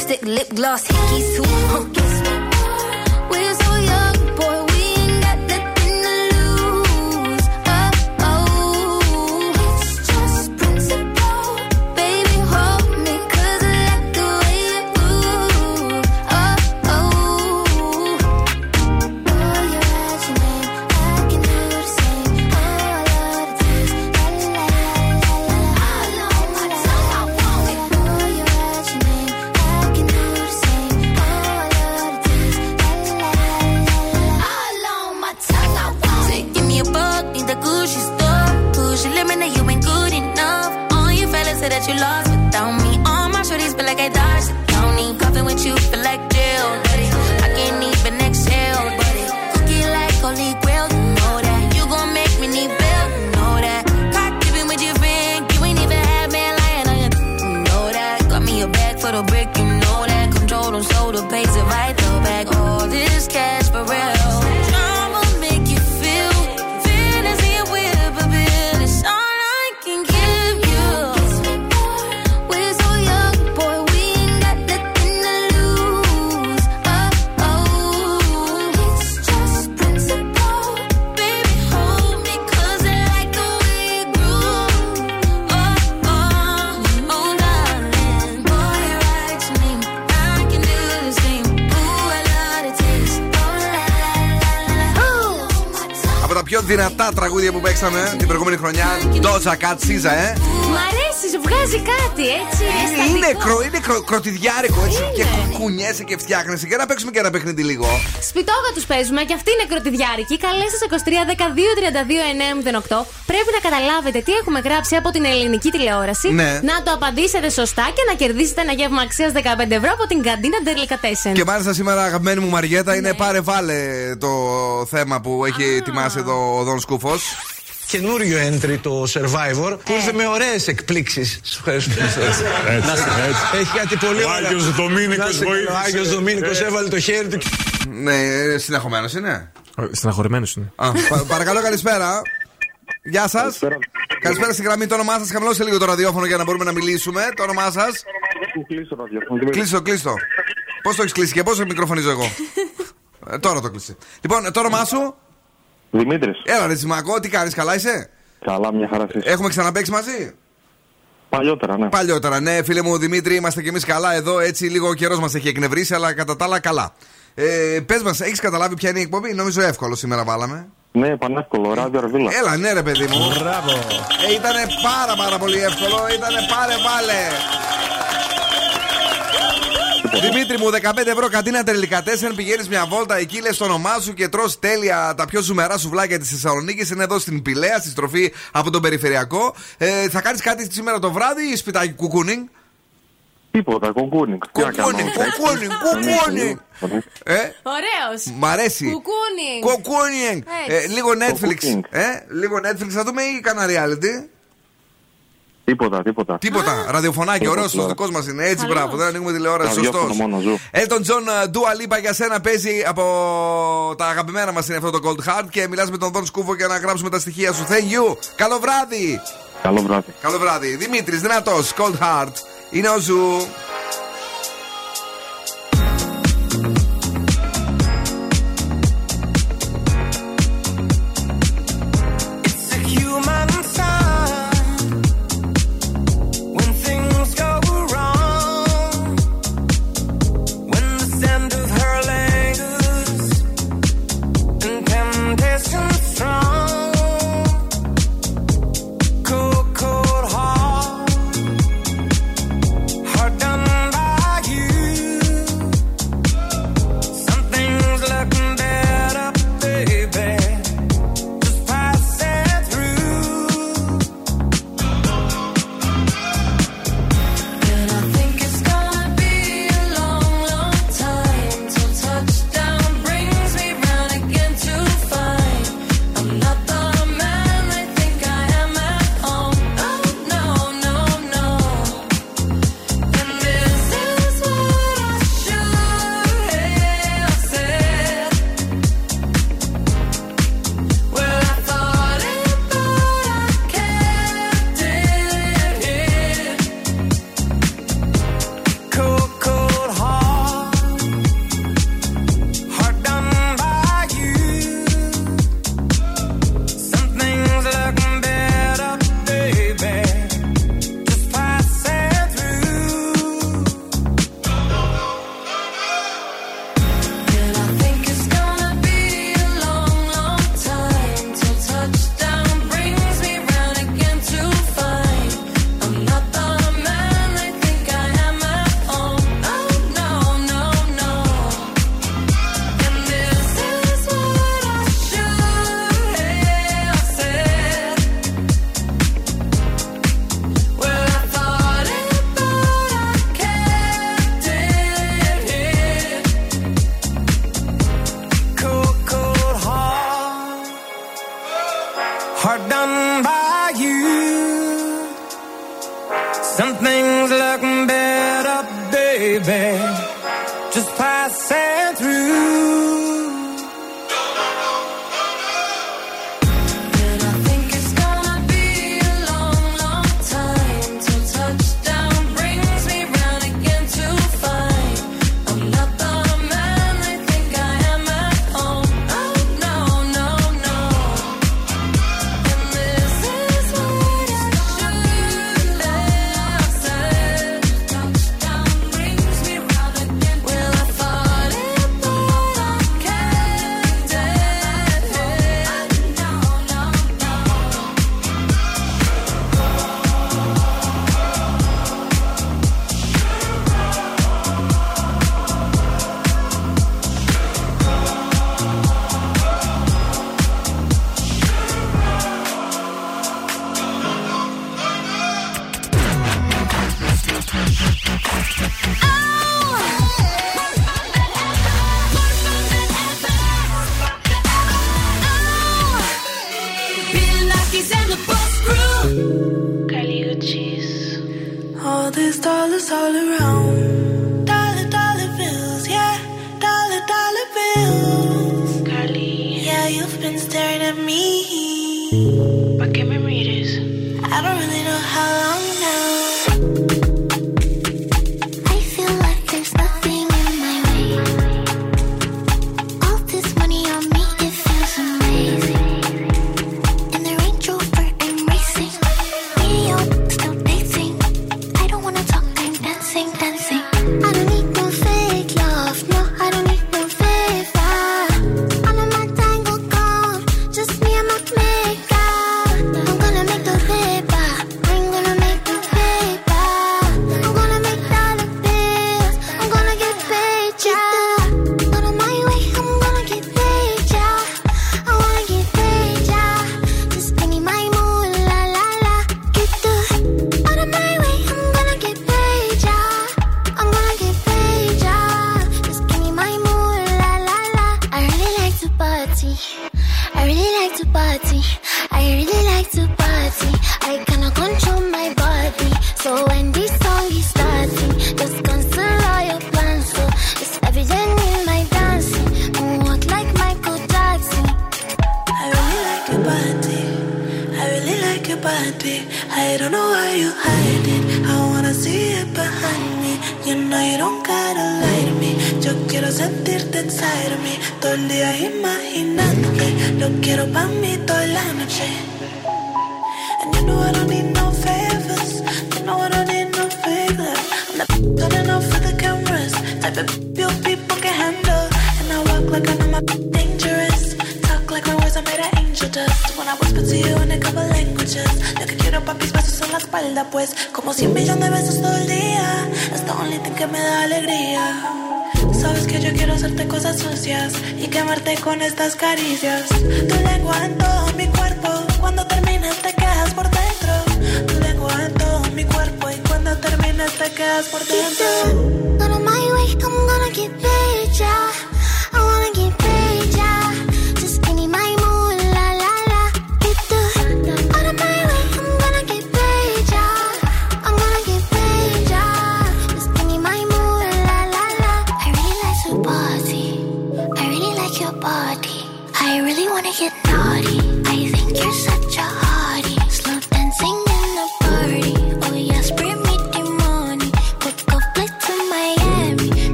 Lipstick, lip gloss, hickeys too. Huh. Τραγούδια που παίξαμε την προηγούμενη χρονιά. Doja Cat Caesar, ε. Μ' αρέσει, σου βγάζει κάτι έτσι. Είναι, είναι, κρο, είναι κρο, κροτιδιάρικο έτσι. Και κουνιέσαι και φτιάχνεσαι. Και να παίξουμε και ένα παιχνίδι λίγο. Σπιτόγα τους παίζουμε και αυτή είναι κροτιδιάρικη. Καλές σας 23 12 32 908. Πρέπει να καταλάβετε τι έχουμε γράψει από την ελληνική τηλεόραση. Ναι. Να το απαντήσετε σωστά και να κερδίσετε ένα γεύμα αξίας 15 ευρώ από την καντίνα Delicatessen. Και μάλιστα σήμερα, αγαπημένη μου Μαριέτα, είναι πάρε βάλε το θέμα που έχει ετοιμάσει εδώ ο Δον Σκούφος. Καινούριο entry το Survivor που ήρθε με ωραίες εκπλήξεις. Σου ευχαριστώ. Να είστε- Έχει κάτι πολύ Ο ωραίο. Άγιος Δομήνικος Να είστε καλά, βοήθησε. Ο Άγιος Δομήνικος Ε. έβαλε το χέρι του. Ναι, συνεχομένο είναι. Στεναχωρημένο είναι. Α, πα- παρακαλώ, καλησπέρα. Γεια σας. Καλησπέρα στη γραμμή. Το όνομά σας, χαμηλώστε λίγο το ραδιόφωνο για να μπορούμε να μιλήσουμε. Το όνομά σας. Κλείσω το ραδιόφωνο. Κλείστο, κλείστο. Πώς το έχεις κλείσει και πόσο μικροφωνίζω εγώ; Ε, τώρα το κλείσει. Λοιπόν, το όνομά σου; Δημήτρης. Έλα, ρε Τσιμακό, τι κάνεις, καλά είσαι; Καλά, μια χαρά εσείς. Έχουμε ξαναπέξει μαζί; Παλιότερα, ναι. Παλιότερα, ναι, φίλε μου Δημήτρη, είμαστε κι εμείς καλά εδώ. Έτσι, λίγο ο καιρός μας έχει εκνευρίσει, αλλά κατά τα άλλα καλά. Ε, Πες μας, έχεις καταλάβει ποια είναι η εκπομπή; Νομίζω εύκολο σήμερα βάλαμε. Ναι, πανεύκολο, ράδιο Αρβίλα. Έλα, ναι, ρε παιδί μου. Μπράβο. Ε, ήταν πάρα πάρα πολύ εύκολο. Ήταν πάρε βάλε. Δημήτρη μου, 15 ευρώ κατίνα τελικατέσσερ. Πηγαίνεις μια βόλτα εκεί, λες το όνομά σου και τρως τέλεια τα πιο ζουμερά σουβλάκια της Θεσσαλονίκης. Είναι εδώ στην Πηλαία, στη στροφή από τον Περιφερειακό. Ε, θα κάνεις κάτι σήμερα το βράδυ ή σπιτάκι κουκούνινγκ. Τίποτα, κουκούνικ. Τι να κάνω, Κουκούνινγκ, εντάξει. κουκούνινγκ, κουκούνινγκ. Ε, Ωραίος. Μ' αρέσει. Κουκούνι. Κουκούνινγκ. Ε, Έτσι. λίγο Netflix. Ε, λίγο Netflix θα δούμε ή κανένα reality; Τίποτα, τίποτα. Τίποτα. Ραδιοφωνάκι, Τίποτα, ωραίος τώρα. δικός μας είναι. Έτσι, Καλώς. μπράβο. Δεν ανοίγουμε τηλεόραση. Ραδιόφωνο Σωστός. μόνο, ζου. Elton John, Dua Lipa για σένα παίζει από τα αγαπημένα μας είναι αυτό το Cold Heart και μιλάς με τον Δον Σκούφο για να γράψουμε τα στοιχεία σου. Thank you. Καλό βράδυ. Καλό βράδυ. Καλό βράδυ. Δημήτρης, δυνατός. Cold Heart. Είναι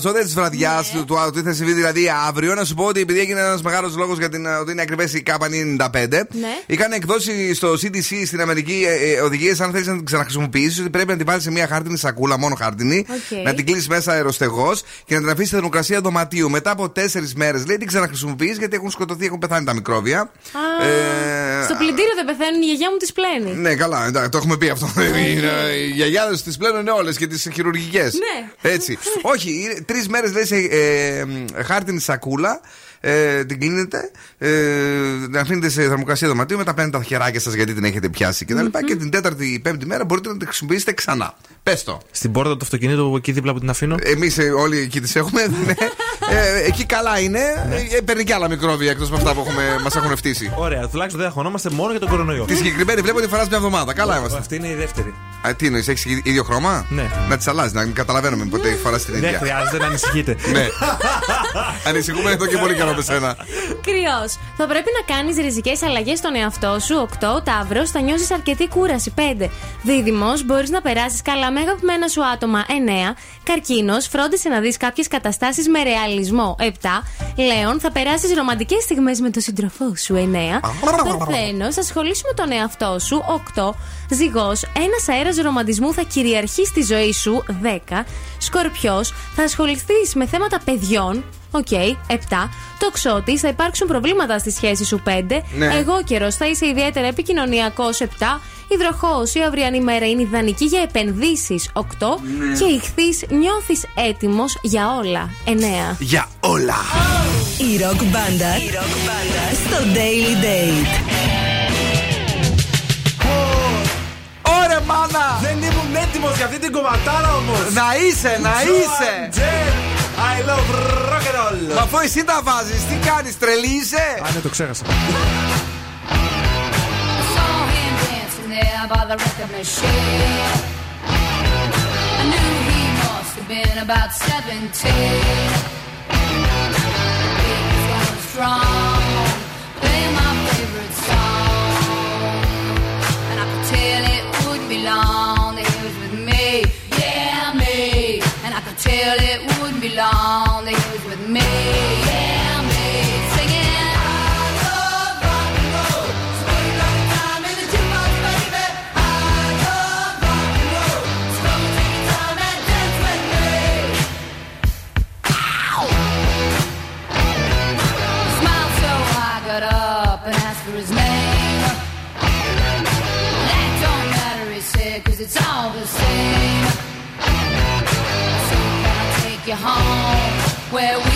ζώδια της βραδιάς ναι. του Out θα συμβεί δηλαδή αύριο, να σου πω ότι επειδή έγινε ένας μεγάλος λόγος για την ότι είναι ακριβές η K95, ναι. είχαν εκδώσει στο CDC στην Αμερική ε, ε, οδηγίες αν θέλεις να την ξαναχρησιμοποιήσεις, ότι πρέπει να την βάλεις σε μια χάρτινη σακούλα, μόνο χάρτινη, okay. να την κλείσεις μέσα αεροστεγός και να την αφήσεις στη θερμοκρασία δωματίου. Μετά από τέσσερις μέρες λέει την ξαναχρησιμοποιείς γιατί έχουν σκοτωθεί, έχουν πεθάνει τα μικρόβια. Ah. Ε, το πλυντήριο δεν πεθαίνουν, η γιαγιά μου τις πλένει. Ναι, καλά, εντάξει, το έχουμε πει αυτό. Ναι. Ε, οι γιαγιάδες τις πλένουν όλες και τις χειρουργικές. Ναι. Έτσι. Όχι, τρεις μέρες λε ε, χάρτινη σακούλα ε, την κλείνετε, ε, να αφήνετε σε θερμοκρασία δωματίου, μετά παίρνετε τα χεράκια σας γιατί την έχετε πιάσει κτλ. Και, mm-hmm. και την τέταρτη ή πέμπτη μέρα μπορείτε να την χρησιμοποιήσετε ξανά. Πες το. Στην πόρτα του αυτοκινήτου εκεί δίπλα που την αφήνω. Εμείς ε, όλοι εκεί τις έχουμε. ναι. ε, εκεί καλά είναι. Ναι. παίρνει και άλλα μικρόβια εκτός από αυτά που μας έχουν φτύσει. Ωραία, τουλάχιστον δεν αγωνόμαστε μόνο για τον κορονοϊό. Τη συγκεκριμένη βλέπω ότι φοράς μια εβδομάδα. Καλά είμαστε. Αυτή είναι η δεύτερη. Α, τι εννοείς, έχεις ίδιο χρώμα; Ναι. Να τις αλλάζεις, να καταλαβαίνουμε ποτέ φορά την ίδια. Δεν χρειάζεται να ανησυχείτε. ναι. Ανησυχούμε εδώ και πολύ καλά κάνω με σένα. Κρυός. Θα πρέπει να κάνεις ριζικές αλλαγές στον εαυτό σου. 8. Ταύρος. Θα νιώσεις αρκετή κούραση. 5. Δίδυμος. Μπορείς να περάσεις καλά με αγαπημένα σου άτομα. 9. Καρκίνος. Φρόντισε να δεις κάποιες καταστάσεις με ρεαλισμό. 7. Λέων. Θα περάσεις ρομαντικές στιγμές με τον σύντροφό σου. 9. Παρθένος. Ασχολήσου με τον εαυτό σου. 8. Ζυγός. Ένας αέρας ρομαντισμού θα κυριαρχεί στη ζωή σου. 10. Σκορπιός. Θα ασχοληθείς με θέματα παιδιών. okay, 7. Τοξότη, θα υπάρξουν προβλήματα στη σχέση σου 5. Ναι. Αιγόκερως, θα είσαι ιδιαίτερα επικοινωνιακός 7. Υδροχόος, η αυριανή μέρα είναι ιδανική για επενδύσεις 8. Ναι. Και Ιχθείς, νιώθεις έτοιμος για όλα 9. Για όλα! Oh. Η ροκ μπάντα στο Daily Date. Ωρε, μάνα! Δεν ήμουν έτοιμος για αυτή την κομματάρα όμως! Να είσαι, να είσαι! I love rock and roll. Μα αφού εσύ τα βάζεις, τι κάνεις, τρελή είσαι. Α, ναι, το ξέχασα. where we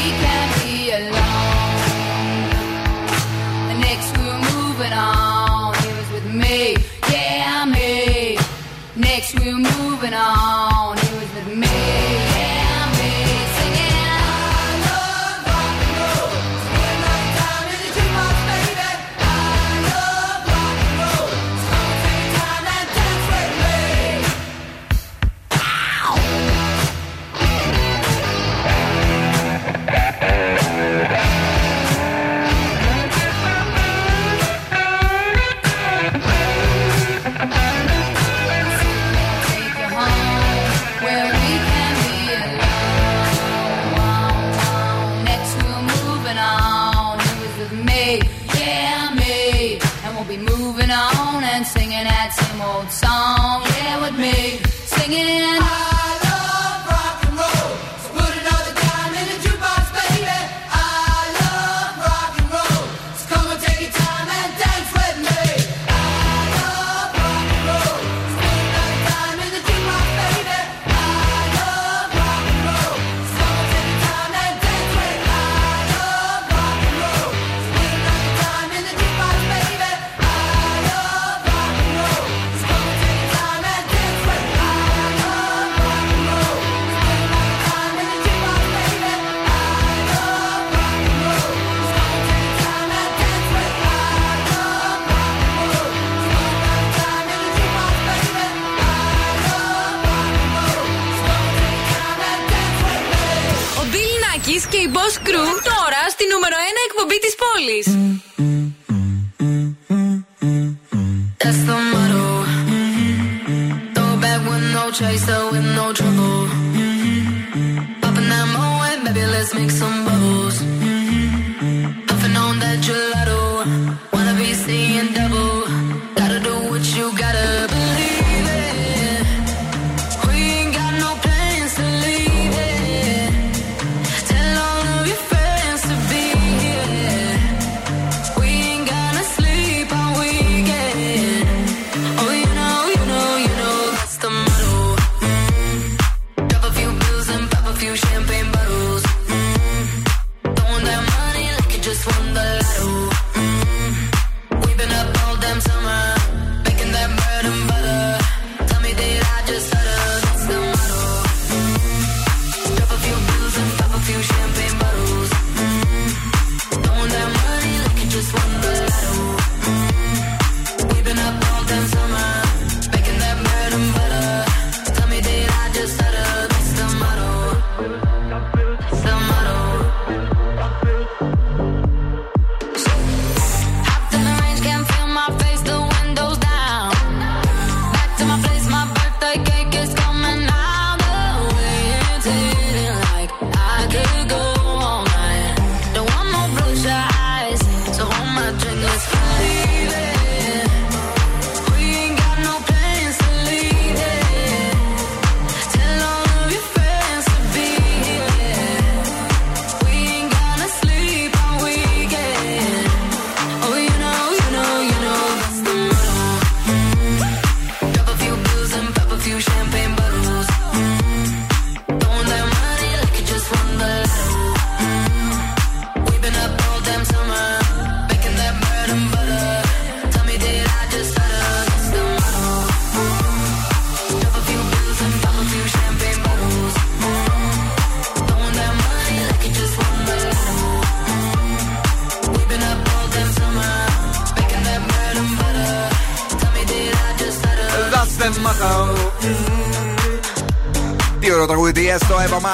Μανολής. That's the motto. Throw back with no chaser, with no trouble. Popping that moe, baby, let's make some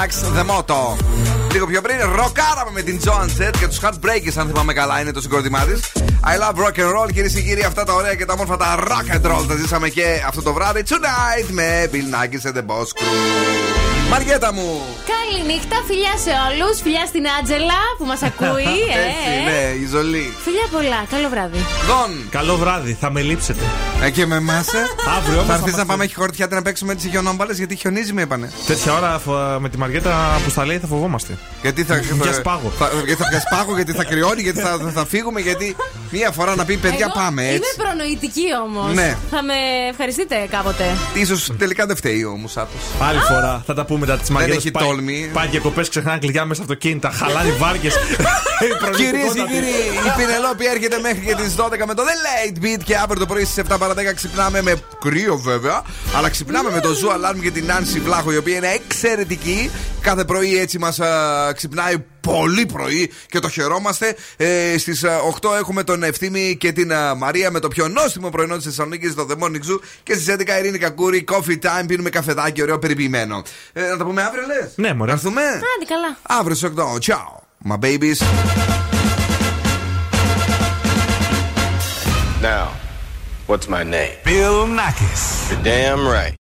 Max, The Motto. Λίγο πιο πριν, ροκάραμε με την Joan Jett και τους Heartbreakers, αν θυμάμαι καλά, είναι το συγκρότημά της. I love rock and roll, κυρίες και κύριοι, αυτά τα ωραία και τα όμορφα τα rock and roll τα ζήσαμε και αυτό το βράδυ. Tonight με Bill Nackis and the Boss Crew. Μαριέτα μου! Καληνύχτα, φιλιά σε όλους. Φιλιά στην Άτζελα που μας ακούει. ε, Έτσι, ε. ναι, η Ζολή. Φιλιά πολλά. Καλό βράδυ. Δον! Καλό βράδυ, θα με λείψετε. Ε, και με εμάς, ε. Αύριο όμως Θα θα έρθεις να είμαστε- πάμε χορτιάτε να παίξουμε τις χιονόμπαλες γιατί χιονίζει, με είπανε. Τέτοια ώρα φο- με τη Μαριέτα που στα λέει θα φοβόμαστε. Γιατί θα, Για σπάγο. Θα, γιατί θα πιάσει πάγο, γιατί θα κρυώνει, γιατί θα, θα, θα φύγουμε, γιατί μία φορά να πει παιδιά Εγώ πάμε Είμαι έτσι. προνοητική όμως. Ναι. Θα με ευχαριστείτε κάποτε. Σω τελικά δεν φταίει ο Μουσάτος. Άλλη φορά θα τα πούμε τα τη Μαριέτα. έχει τόλμη. Πάει διακοπέ, ξεχνά κλειδιά μέσα στο αυτοκίνητα. Χαλάνε βάρκες. Κυρίες και κύριοι, η Πινελόπη έρχεται μέχρι και τις 12 με το The Late Beat και αύριο το πρωί στις 7 παρα 10 ξυπνάμε με κρύο βέβαια. Αλλά ξυπνάμε με το Zoo Alarm και την Νάνση Βλάχο η οποία είναι εξαιρετική. Κάθε πρωί έτσι μας ξυπνάει πολύ πρωί και το χαιρόμαστε. Ε, Στις 8 έχουμε τον Ευθύμη και την α, Μαρία με το πιο νόστιμο πρωινό της Θεσσαλονίκης, το The Morning Zoo. Και στις 11 Ειρήνη Κακούρη, Coffee Time, πίνουμε καφεδάκι, ωραίο περιποιημένο. Ε, να τα πούμε αύριο, λες; Ναι, μωρέ. Να έρθουμε; Άντε καλά. Αύριο στις 8. Ciao, my babies. Now, what's my name? Bill Nackis. You're damn right.